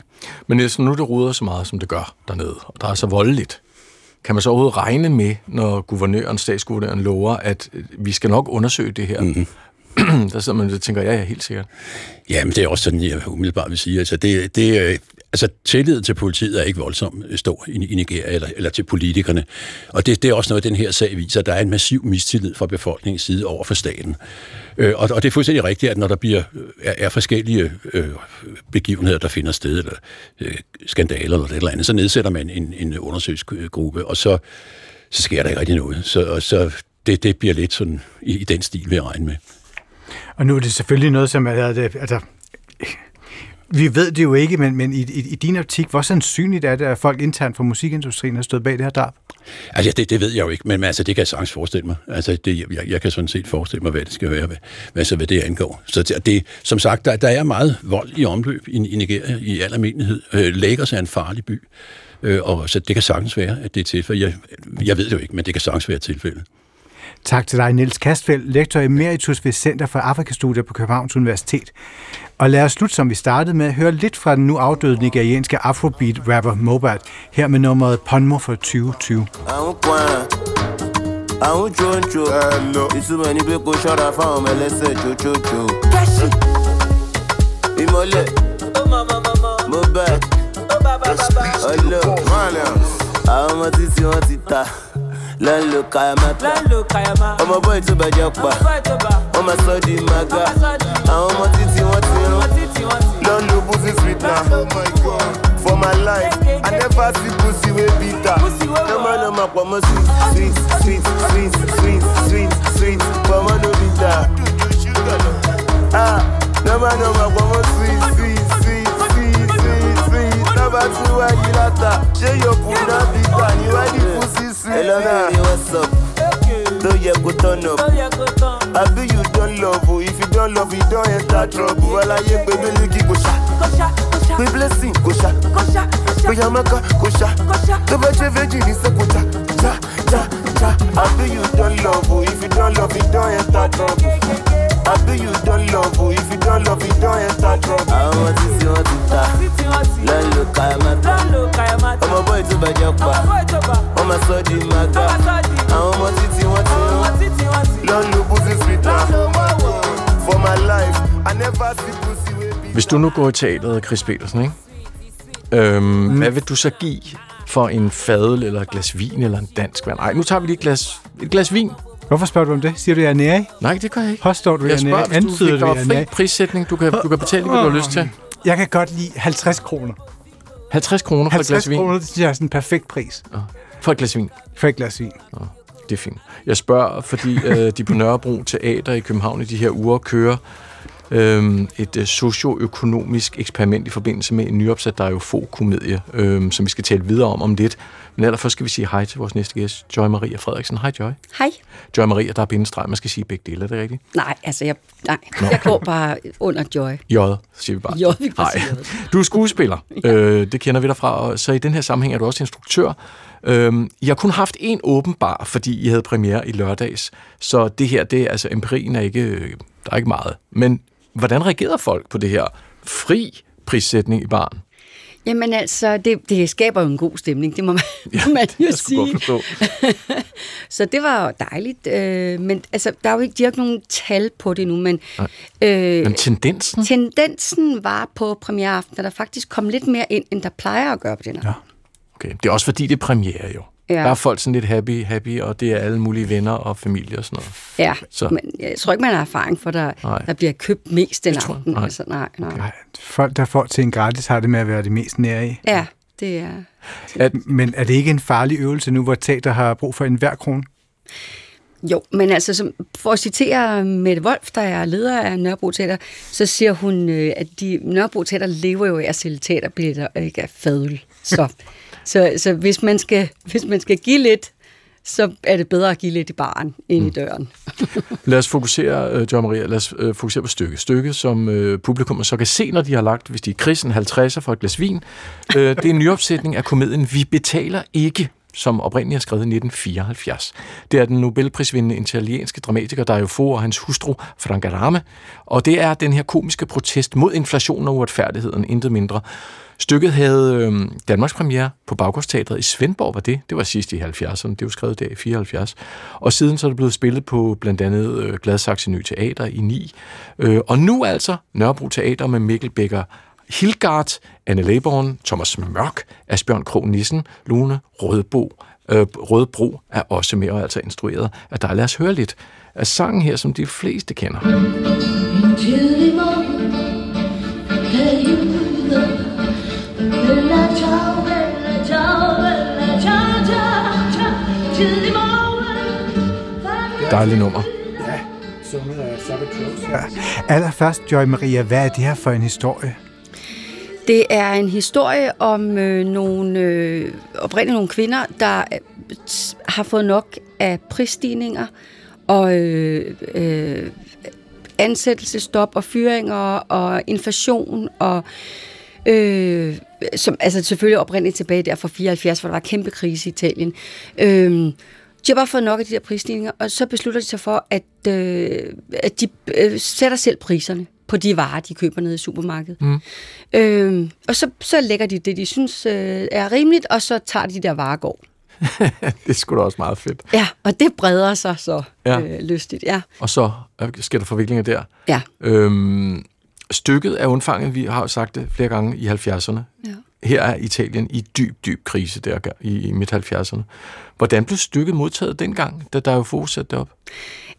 Men Niels, nu det ruder så meget, som det gør dernede, og der er så voldeligt, kan man så overhovedet regne med, når guvernøren, statsguvernøren lover, at øh, vi skal nok undersøge det her? Mm-hmm. *clears throat* der sidder man og tænker, ja, ja, helt sikkert. Ja, men det er også sådan, jeg umiddelbart vil sige. Altså, det, det, øh, altså tillid til politiet er ikke voldsomt øh, stor i, i Nigeria, eller, eller til politikerne. Og det, det er også noget, den her sag viser. Der er en massiv mistillid fra befolkningens side over for staten. Øh, og, og det er fuldstændig rigtigt, at når der bliver, øh, er, er forskellige øh, begivenheder, der finder sted, eller øh, skandaler eller et eller andet, så nedsætter man en, en undersøgelsesgruppe, og så, så sker der ikke rigtig noget. Så, og så det, det bliver lidt sådan i, i den stil, vi regner med. Og nu er det selvfølgelig noget, som er, altså, vi ved det jo ikke, men, men i, i, i din optik, hvor sandsynligt er det, at folk internt fra musikindustrien har stået bag det her drab? Altså, det, det ved jeg jo ikke, men altså, det kan jeg sagtens forestille mig. Altså, det, jeg, jeg kan sådan set forestille mig, hvad det skal være, hvad, hvad, så, hvad det angår. Så det, det, som sagt, der, der er meget vold i omløb i, i Nigeria i al almindelighed. Øh, Lagos er en farlig by, øh, og så det kan sagtens være, at det er tilfældet. Jeg, jeg ved det jo ikke, men det kan sagtens være tilfældet. Tak til dig, Niels Kastfeldt, lektor emeritus ved Center for Afrikastudier på Københavns Universitet. Og lad os slutte, som vi startede med, at høre lidt fra den nu afdøde nigerianske afrobeat-rapper Mobat, her med nummeret Ponmo for 2020. àwọn jojo ìtumọ̀ ní pé kò ṣọ́ra fáwọn ọmọ ẹlẹ́sẹ̀ jojojo. ìmọ̀lẹ̀. Mohbad ọlọ́ àwọn ọmọ títí wọn ti ta lọ́nlò kayamata ọmọ bọ́ọ̀ tó bàjẹ́ pa. wọ́n máa sọ di maga àwọn ọmọ títí wọ́n ti rán lọ́nlò pussy sweet na for my life. I never see pussy wey bitter. Nọ́mà nọ́mà pọ̀ mọ́ sweet sweet sweet sweet sweet sweet sweet. Pọ̀ mọ́ no bitter. Ah nọ́mà nọ́mà pọ̀ mọ́ sweet sweet sweet sweet sweet sweet nọ́mà tún wáyé látà ṣé yóò kú náà bitter ní wáyé pussy sweet. Hello, baby, what's up? Tó yẹ kó turn up. Àbí you don love o, if you don love, you don enter trouble. Aláyé pé mílíkì kò ṣá. Pé blessing kò ṣá. Pé Yamaka kò ṣá. Tó bá ṣe méjì ní sẹ́kọ̀ọ́ já, já, já, já. Àbí you don love o, if you don love, you don enter trouble. Àbí you don love o, if you don love, you don enter trouble. Àwọn títí wọn ti ta, lọ́nlò kàyàmátà. Ọmọ bọ́ọ̀ tó bàjẹ́ pa, wọ́n máa sọ di maga. Àwọn ọmọ títí wọn ti rán, lọ́nlò pussy sweet na. For my life, I never see pussy wey be. Hvis du nu går i teateret, Chris Petersen, ikke? Øhm, mm. hvad vil du så give for en fadel, eller et glas vin, eller en dansk vand? Nej, nu tager vi lige et glas, et glas vin. Hvorfor spørger du om det? Siger du, jeg er nære? Nej, det gør jeg ikke. Påstår du, jeg, Jeg er spørger, nære? du fik Antyder du, dig jeg er fri nære? prissætning. Du kan, du kan betale, hvad du har lyst til. Jeg kan godt lide 50 kroner. 50 kroner for et 50 glas vin. kroner, det synes jeg er sådan en perfekt pris For et glas vin. for et glas vin. Det er fint. Jeg spørger, fordi øh, de på Nørrebro Teater i København i de her uger kører øh, et socioøkonomisk eksperiment i forbindelse med en nyopsat Der er jo få komedie, øh, som vi skal tale videre om om lidt. Men allerførst skal vi sige hej til vores næste gæst, Joy Maria Frederiksen. Hej Joy. Hej. Joy Maria, der er bindestreg. Man skal sige begge dele, er det rigtigt? Nej, altså jeg, nej, jeg går bare under Joy. J, siger vi bare. J, vi siger Du er skuespiller. øh, det kender vi dig fra. Så i den her sammenhæng er du også instruktør. Øhm, I har kun haft en åben bar, fordi I havde premiere i lørdags. Så det her, det er altså empirien er ikke, øh, der er ikke meget. Men hvordan reagerede folk på det her fri prissætning i baren? Jamen altså, det, det skaber jo en god stemning, det må man, *laughs* ja, man jo sige. *laughs* Så det var dejligt. Øh, men altså, der er jo ikke, de har ikke nogen tal på det nu, men, øh, Men tendensen? tendensen var på premiereaften, at der faktisk kom lidt mere ind, end der plejer at gøre på den her. Ja. Okay. Det er også fordi, det er premiere jo. Ja. Der er folk sådan lidt happy, happy, og det er alle mulige venner og familie og sådan noget. Ja, Så- men jeg tror ikke, man har erfaring for, der, Nej. der bliver købt mest den tror aften. nej. Altså, nej, nej. Nej, folk, der får til en gratis, har det med at være det mest nære i. Ja, det er... At, Men er det ikke en farlig øvelse nu, hvor teater har brug for en hver krone? Jo, men altså, som, for at citere Mette Wolf, der er leder af Nørrebro Teater, så siger hun, øh, at de Nørrebro Teater lever jo af at sælge teaterbilletter, og ikke af fadøl. Så, *laughs* så, så hvis, man skal, hvis man skal give lidt, så er det bedre at give lidt i baren, end mm. i døren. *laughs* Lad os fokusere, uh, John Maria, lad os uh, fokusere på stykket. Stykket, som uh, publikum så kan se, når de har lagt, hvis de er krisen, 50'er for et glas vin. Uh, det er en nyopsætning af komedien Vi betaler ikke som oprindeligt er skrevet i 1974. Det er den Nobelprisvindende italienske dramatiker Dario Fo og hans hustru Franca Rame, og det er den her komiske protest mod inflation og uretfærdigheden, intet mindre. Stykket havde øh, Danmarks premiere på Baggårdsteatret i Svendborg, var det. Det var sidst i 70'erne, det var skrevet der i 74. Og siden så er det blevet spillet på blandt andet øh, Gladsaxe Ny Teater i 9. Øh, og nu altså Nørrebro Teater med Mikkel Becker Hilgard, Anne Leborn, Thomas Mørk, Asbjørn Krog Nissen, Lune Rødbo, øh, Rødbro er også med og altså instrueret af dig. Lad os høre lidt af sangen her, som de fleste kender. Dejlig nummer. Ja, sunget af Ja. Allerførst, Joy Maria, hvad er det her for en historie? Det er en historie om øh, nogle, øh, oprindeligt nogle kvinder, der øh, har fået nok af prisstigninger og øh, øh, ansættelsestop og fyringer og inflation og øh, som altså selvfølgelig oprindeligt tilbage der fra 74, hvor der var kæmpe krise i Italien. Øh, de har bare fået nok af de der prisstigninger, og så beslutter de sig for, at, øh, at de øh, sætter selv priserne på de varer, de køber nede i supermarkedet. Mm. Øh, og så, så lægger de det, de synes øh, er rimeligt, og så tager de der varer går. *laughs* det skulle da også meget fedt. Ja, og det breder sig så ja. øh, lystigt, ja. Og så sker der forviklinger der. Ja. Øhm, stykket er undfanget, vi har jo sagt det flere gange i 70'erne. Ja. Her er Italien i dyb, dyb krise der i, i midt-70'erne. Hvordan blev stykket modtaget dengang, da der jo fortsat det op?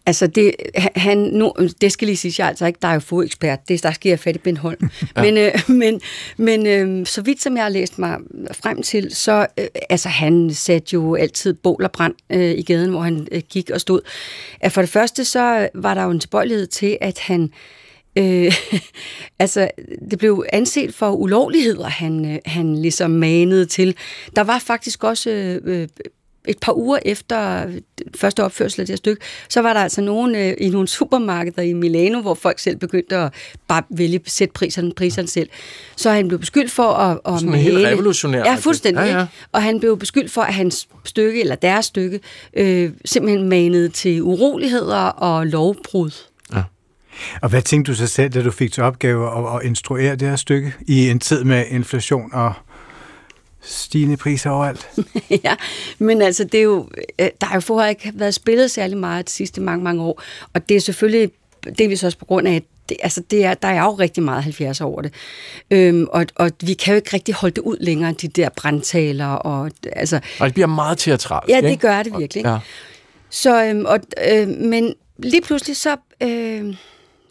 Altså, det, han, nu, det skal lige sige, jeg er altså ikke der er jo få ekspert, det der skal jeg fat i Ben Holm. *laughs* ja. Men, øh, men, men øh, så vidt som jeg har læst mig frem til, så øh, altså, han satte jo altid bål og brand øh, i gaden, hvor han øh, gik og stod. At for det første, så var der jo en tilbøjelighed til, at han Øh, *laughs* altså, det blev anset for ulovligheder, han, øh, han ligesom manede til. Der var faktisk også øh, et par uger efter første opførsel af det her stykke, så var der altså nogen øh, i nogle supermarkeder i Milano, hvor folk selv begyndte at bare vælge sætte priserne, priserne selv. Så han blev beskyldt for at... at Sådan helt revolutionær. Ja, fuldstændig. Ja, ja. Og han blev beskyldt for, at hans stykke, eller deres stykke, øh, simpelthen manede til uroligheder og lovbrud. Ja. Og hvad tænkte du så selv, da du fik til opgave at, at instruere det her stykke i en tid med inflation og stigende priser overalt. *laughs* ja, men altså, det er jo, øh, der har jo forhånd ikke været spillet særlig meget de sidste mange, mange år, og det er selvfølgelig delvis også på grund af, at det, altså det er, der er jo rigtig meget 70 over det. Øhm, og, og vi kan jo ikke rigtig holde det ud længere, de der brandtaler. Og, altså, og det bliver meget teatralt. Ja, det gør det virkelig. Ja. Så, øhm, og, øh, men lige pludselig så... Øh,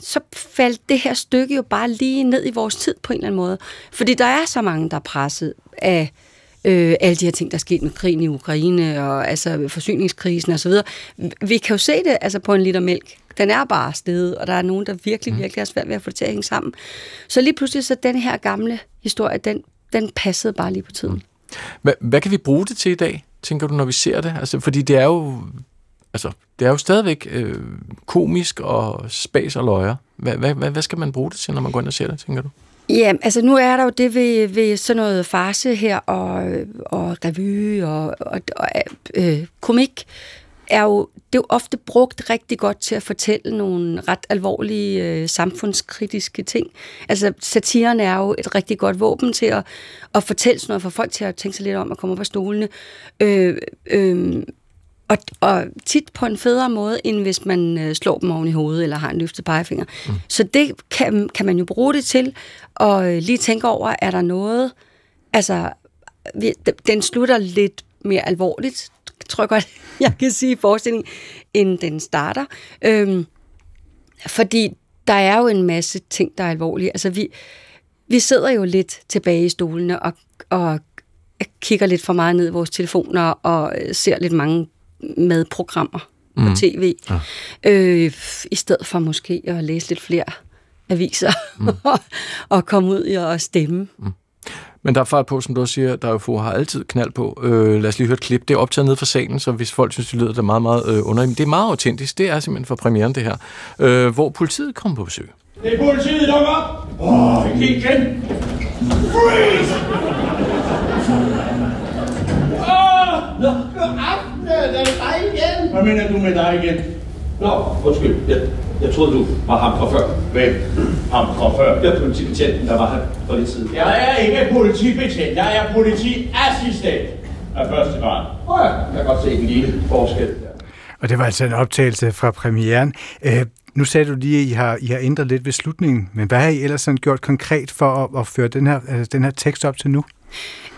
så faldt det her stykke jo bare lige ned i vores tid på en eller anden måde. Fordi der er så mange, der er presset af øh, alle de her ting, der er sket med krigen i Ukraine, og altså forsyningskrisen osv. Vi kan jo se det altså på en liter mælk. Den er bare stedet, og der er nogen, der virkelig, mm. virkelig har svært ved at få det til at hænge sammen. Så lige pludselig, så den her gamle historie, den, den passede bare lige på tiden. Mm. Hvad, hvad kan vi bruge det til i dag, tænker du, når vi ser det? Altså, fordi det er jo altså, det er jo stadigvæk øh, komisk og spas og løjer. Hvad, hvad, hvad, hvad skal man bruge det til, når man går ind og ser det, tænker du? Ja, altså nu er der jo det ved, ved sådan noget farse her, og, og revy og, og, og øh, komik, er jo, det er jo ofte brugt rigtig godt til at fortælle nogle ret alvorlige øh, samfundskritiske ting. Altså satiren er jo et rigtig godt våben til at, at fortælle sådan noget, for folk til at tænke sig lidt om at komme op af stolene. Øh, øh, og, og tit på en federe måde, end hvis man øh, slår dem oven i hovedet, eller har en løftet pegefinger. Mm. Så det kan, kan man jo bruge det til, og øh, lige tænke over, er der noget... Altså, vi, den slutter lidt mere alvorligt, tror jeg godt, *laughs* jeg kan sige i forestillingen, end den starter. Øhm, fordi der er jo en masse ting, der er alvorlige. Altså, vi, vi sidder jo lidt tilbage i stolene og, og kigger lidt for meget ned i vores telefoner og øh, ser lidt mange madprogrammer på mm. tv, ja. øh, i stedet for måske at læse lidt flere aviser mm. *laughs* og komme ud og stemme. Mm. Men der er fart på, som du også siger, der er jo få har altid knald på. Øh, lad os lige høre et klip. Det er optaget ned fra salen, så hvis folk synes, det lyder det meget, meget øh, underligt. Det er meget autentisk. Det er simpelthen for premieren, det her. Øh, hvor politiet kommer på besøg. Det er politiet, luk op! Åh, oh, ikke igen! Freeze! Åh! Oh! Er det dig igen? Hvad mener du med dig igen? Nå, undskyld. Jeg, jeg troede, du var ham fra før. Hvem? Ham fra før? Jeg er politibetjenten, der var her for lidt siden. Jeg er ikke politibetjent. Jeg er politiassistent af første grad. Åh ja, jeg kan godt se en lille forskel der. Og det var altså en optagelse fra premieren. Øh, nu sagde du lige, at I har, I har ændret lidt ved slutningen, men hvad har I ellers sådan gjort konkret for at, at føre den her, altså den her tekst op til nu?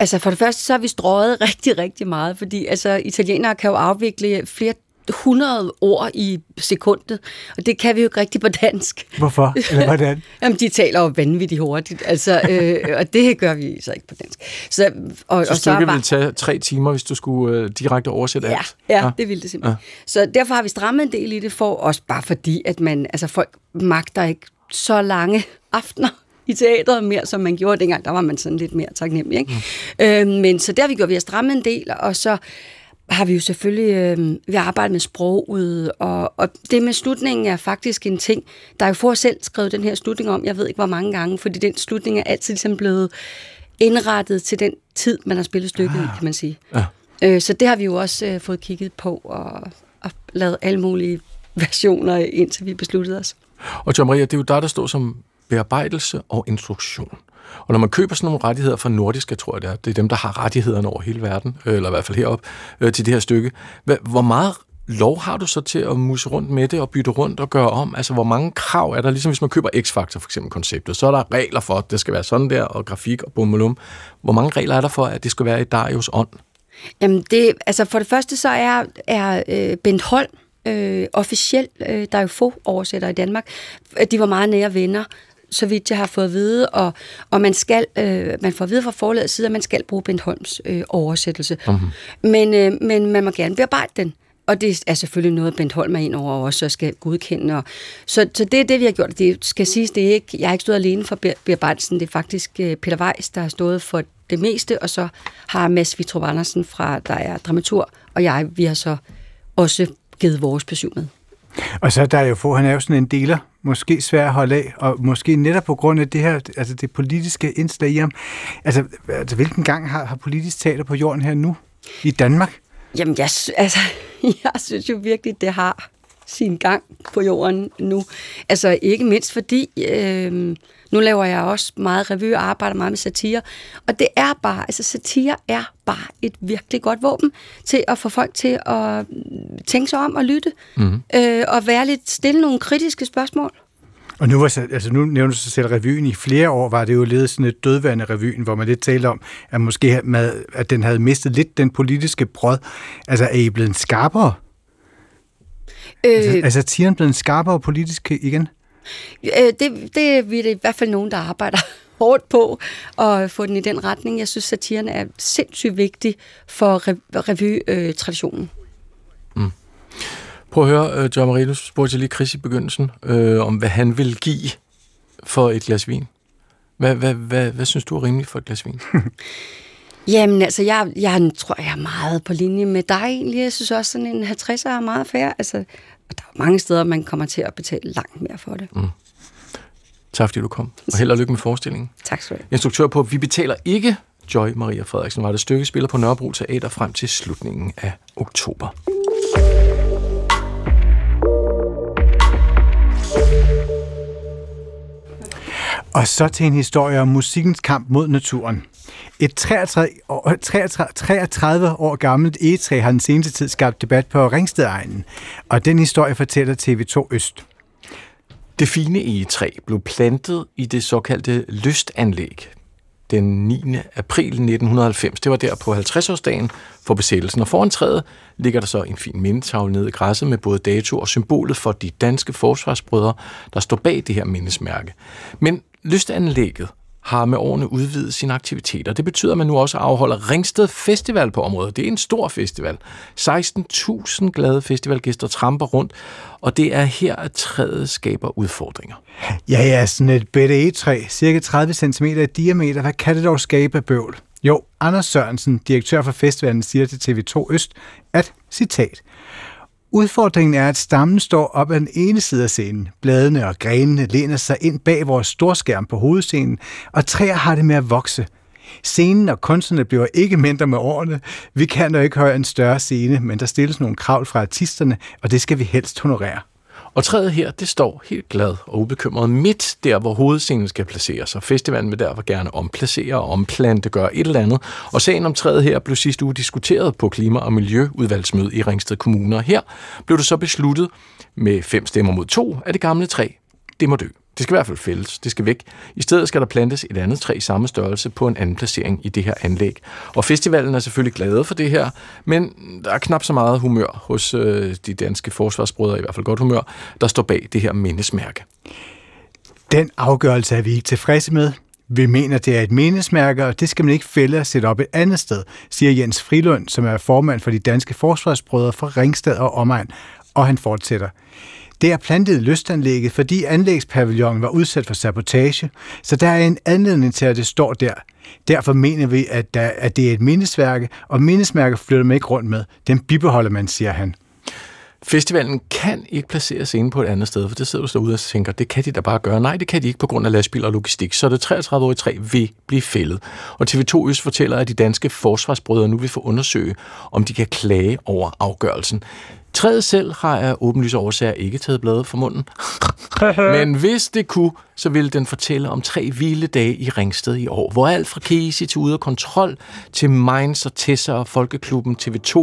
Altså for det første, så har vi strøget *laughs* rigtig, rigtig meget, fordi altså, italienere kan jo afvikle flere 100 ord i sekundet, og det kan vi jo ikke rigtig på dansk. Hvorfor? Eller hvordan? *laughs* Jamen, de taler jo vanvittigt hurtigt, altså, øh, og det gør vi så ikke på dansk. Så, og, så og stykket så ville tage tre timer, hvis du skulle øh, direkte oversætte ja, alt? Ja, ja, det ville det simpelthen. Ja. Så derfor har vi strammet en del i det, for også bare fordi, at man, altså folk magter ikke så lange *laughs* aftener i teateret mere, som man gjorde dengang. Der var man sådan lidt mere taknemmelig. Ikke? Mm. Øh, men så der har vi gjort, vi har strammet en del, og så har vi jo selvfølgelig øh, vi arbejdet med sprog ud, og, og det med slutningen er faktisk en ting, der er jo for selv skrevet den her slutning om, jeg ved ikke hvor mange gange, fordi den slutning er altid ligesom blevet indrettet til den tid, man har spillet stykket ah. i, kan man sige. Ja. Øh, så det har vi jo også øh, fået kigget på, og, og lavet alle mulige versioner, indtil vi besluttede os. Og John Maria, det er jo der, der står som bearbejdelse og instruktion. Og når man køber sådan nogle rettigheder fra nordiske, tror jeg det er, det er dem, der har rettighederne over hele verden, øh, eller i hvert fald herop, øh, til det her stykke. Hvor meget lov har du så til at muse rundt med det og bytte rundt og gøre om? Altså, hvor mange krav er der? Ligesom hvis man køber X-Factor, for eksempel konceptet, så er der regler for, at det skal være sådan der, og grafik og bummelum. Hvor mange regler er der for, at det skal være i Darius ånd? Jamen, det, altså for det første så er, er øh, Bent Holm, øh, officielt, øh, der er jo få oversætter i Danmark, de var meget nære venner, så vidt jeg har fået at vide, og, og man skal, øh, man får at vide fra forlagets side, at man skal bruge Bent Holms øh, oversættelse. Mm-hmm. Men, øh, men man må gerne bearbejde den. Og det er selvfølgelig noget, Bent Holm er ind over også og skal godkende. Og, så, så det er det, vi har gjort. Det skal siges, det er ikke, jeg har ikke stået alene for bearbejdelsen. Det er faktisk øh, Peter Weiss, der har stået for det meste, og så har Mads Vitrup Andersen, fra, der er dramatur, og jeg, vi har så også givet vores besøg med. Og så der er jo få, han er jo sådan en deler, måske svær at holde af, og måske netop på grund af det her, altså det politiske indslag i ham. Altså, altså hvilken gang har, har politisk teater på jorden her nu i Danmark? Jamen, jeg, *laughs* altså, jeg synes jo virkelig, det har sin gang på jorden nu. Altså ikke mindst fordi, øh, nu laver jeg også meget revy og arbejder meget med satire, og det er bare, altså satire er bare et virkelig godt våben til at få folk til at tænke sig om og lytte, mm. øh, og være lidt stille nogle kritiske spørgsmål. Og nu, var, altså nu nævner du sig selv revyen. I flere år var det jo ledet sådan et dødvande revyen, hvor man lidt talte om, at måske at den havde mistet lidt den politiske brød. Altså er I blevet skarpere? Øh, altså, er satiren blevet skarpere politisk igen? Øh, det, det er vi det i hvert fald nogen, der arbejder *laughs* hårdt på at få den i den retning. Jeg synes, satiren er sindssygt vigtig for revy-traditionen. Mm. Prøv at høre, uh, John Marie, du spurgte jeg lige Chris i begyndelsen, uh, om hvad han vil give for et glas vin. Hvad, hvad, hvad, hvad synes du er rimeligt for et glas vin? *laughs* *laughs* Jamen, altså, jeg, jeg tror, jeg er meget på linje med dig egentlig. Jeg synes også, sådan en 50'er er meget fair. Altså, og der er mange steder, man kommer til at betale langt mere for det. Mm. Tak fordi du kom, og held og lykke med forestillingen. Tak skal du have. Instruktør på Vi betaler ikke Joy Maria Frederiksen var det stykke spiller på Nørrebro Teater frem til slutningen af oktober. Og så til en historie om musikkens kamp mod naturen. Et 33 år, 33, 33 år gammelt egetræ har den seneste tid skabt debat på Ringstedegnen, og den historie fortæller TV2 Øst. Det fine egetræ blev plantet i det såkaldte lystanlæg den 9. april 1990. Det var der på 50-årsdagen for besættelsen. Og foran træet ligger der så en fin mindetavle nede i græsset med både dato og symbolet for de danske forsvarsbrødre, der står bag det her mindesmærke. Men lystanlægget har med årene udvidet sine aktiviteter. Det betyder, at man nu også afholder Ringsted Festival på området. Det er en stor festival. 16.000 glade festivalgæster tramper rundt, og det er her, at træet skaber udfordringer. Ja, ja, sådan et bedre træ cirka 30 cm i diameter. Hvad kan det dog skabe af bøvl? Jo, Anders Sørensen, direktør for festivalen, siger til TV2 Øst, at, citat, Udfordringen er, at stammen står op ad den ene side af scenen. Bladene og grenene læner sig ind bag vores storskærm på hovedscenen, og træer har det med at vokse. Scenen og kunstnerne bliver ikke mindre med årene. Vi kan jo ikke høre en større scene, men der stilles nogle krav fra artisterne, og det skal vi helst honorere. Og træet her, det står helt glad og ubekymret midt der, hvor hovedscenen skal placeres, og festivalen vil derfor gerne omplacere og omplante, gøre et eller andet. Og sagen om træet her blev sidste uge diskuteret på Klima- og Miljøudvalgsmøde i Ringsted Kommune, og her blev det så besluttet med fem stemmer mod to, at det gamle træ, det må dø. Det skal i hvert fald fældes. Det skal væk. I stedet skal der plantes et andet træ i samme størrelse på en anden placering i det her anlæg. Og festivalen er selvfølgelig glade for det her, men der er knap så meget humør hos øh, de danske forsvarsbrødre, i hvert fald godt humør, der står bag det her mindesmærke. Den afgørelse er vi ikke tilfredse med. Vi mener, det er et mindesmærke, og det skal man ikke fælde og sætte op et andet sted, siger Jens Frilund, som er formand for de danske forsvarsbrødre fra Ringsted og omegn, og han fortsætter. Det er plantet lystanlægget, fordi anlægspavillonen var udsat for sabotage, så der er en anledning til, at det står der. Derfor mener vi, at, der, at det er et mindesmærke, og mindesmærker flytter man ikke rundt med. Den bibeholder man, siger han. Festivalen kan ikke placeres inde på et andet sted, for det sidder du derude og tænker, det kan de da bare gøre. Nej, det kan de ikke på grund af lastbil og logistik. Så det 33-årige træ vil blive fældet. Og TV2 Øst fortæller, at de danske forsvarsbrødre nu vil få undersøge, om de kan klage over afgørelsen. Træet selv har af åbenlyse årsager ikke taget bladet fra munden. *laughs* Men hvis det kunne, så ville den fortælle om tre vilde dage i Ringsted i år, hvor alt fra Casey til Ude af Kontrol, til Mainz og Tessa og Folkeklubben TV2,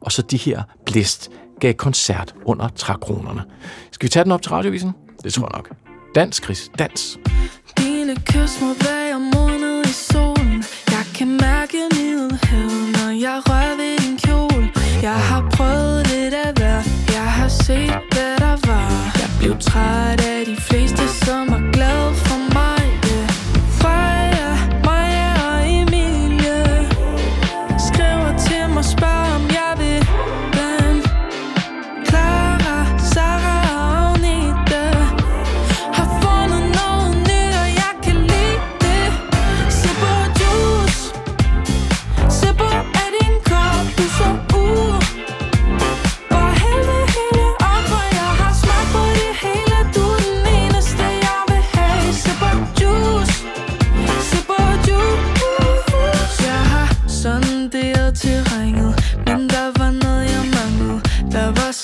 og så de her blæst gav koncert under trækronerne. Skal vi tage den op til radiovisen? Det tror jeg nok. Dans, Chris. Dans. Dine kys må være måned i solen Jeg kan mærke middelhavet, når jeg rører ved din kjole Jeg har prøvet set, hvad der var. Jeg blev træt af de fleste, som var glade for mig.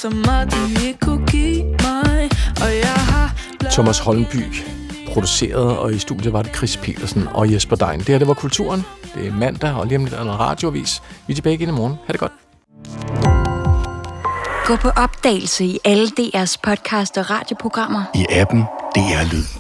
Så meget, du ikke kunne give mig Og jeg har Thomas Holmby produceret, og i studiet var det Chris Petersen og Jesper Dein. Det her, det var Kulturen. Det er mandag, og lige om lidt er der radioavis. Vi er tilbage igen i morgen. Ha' det godt. Gå på opdagelse i alle DR's podcast og radioprogrammer. I appen DR Lyd.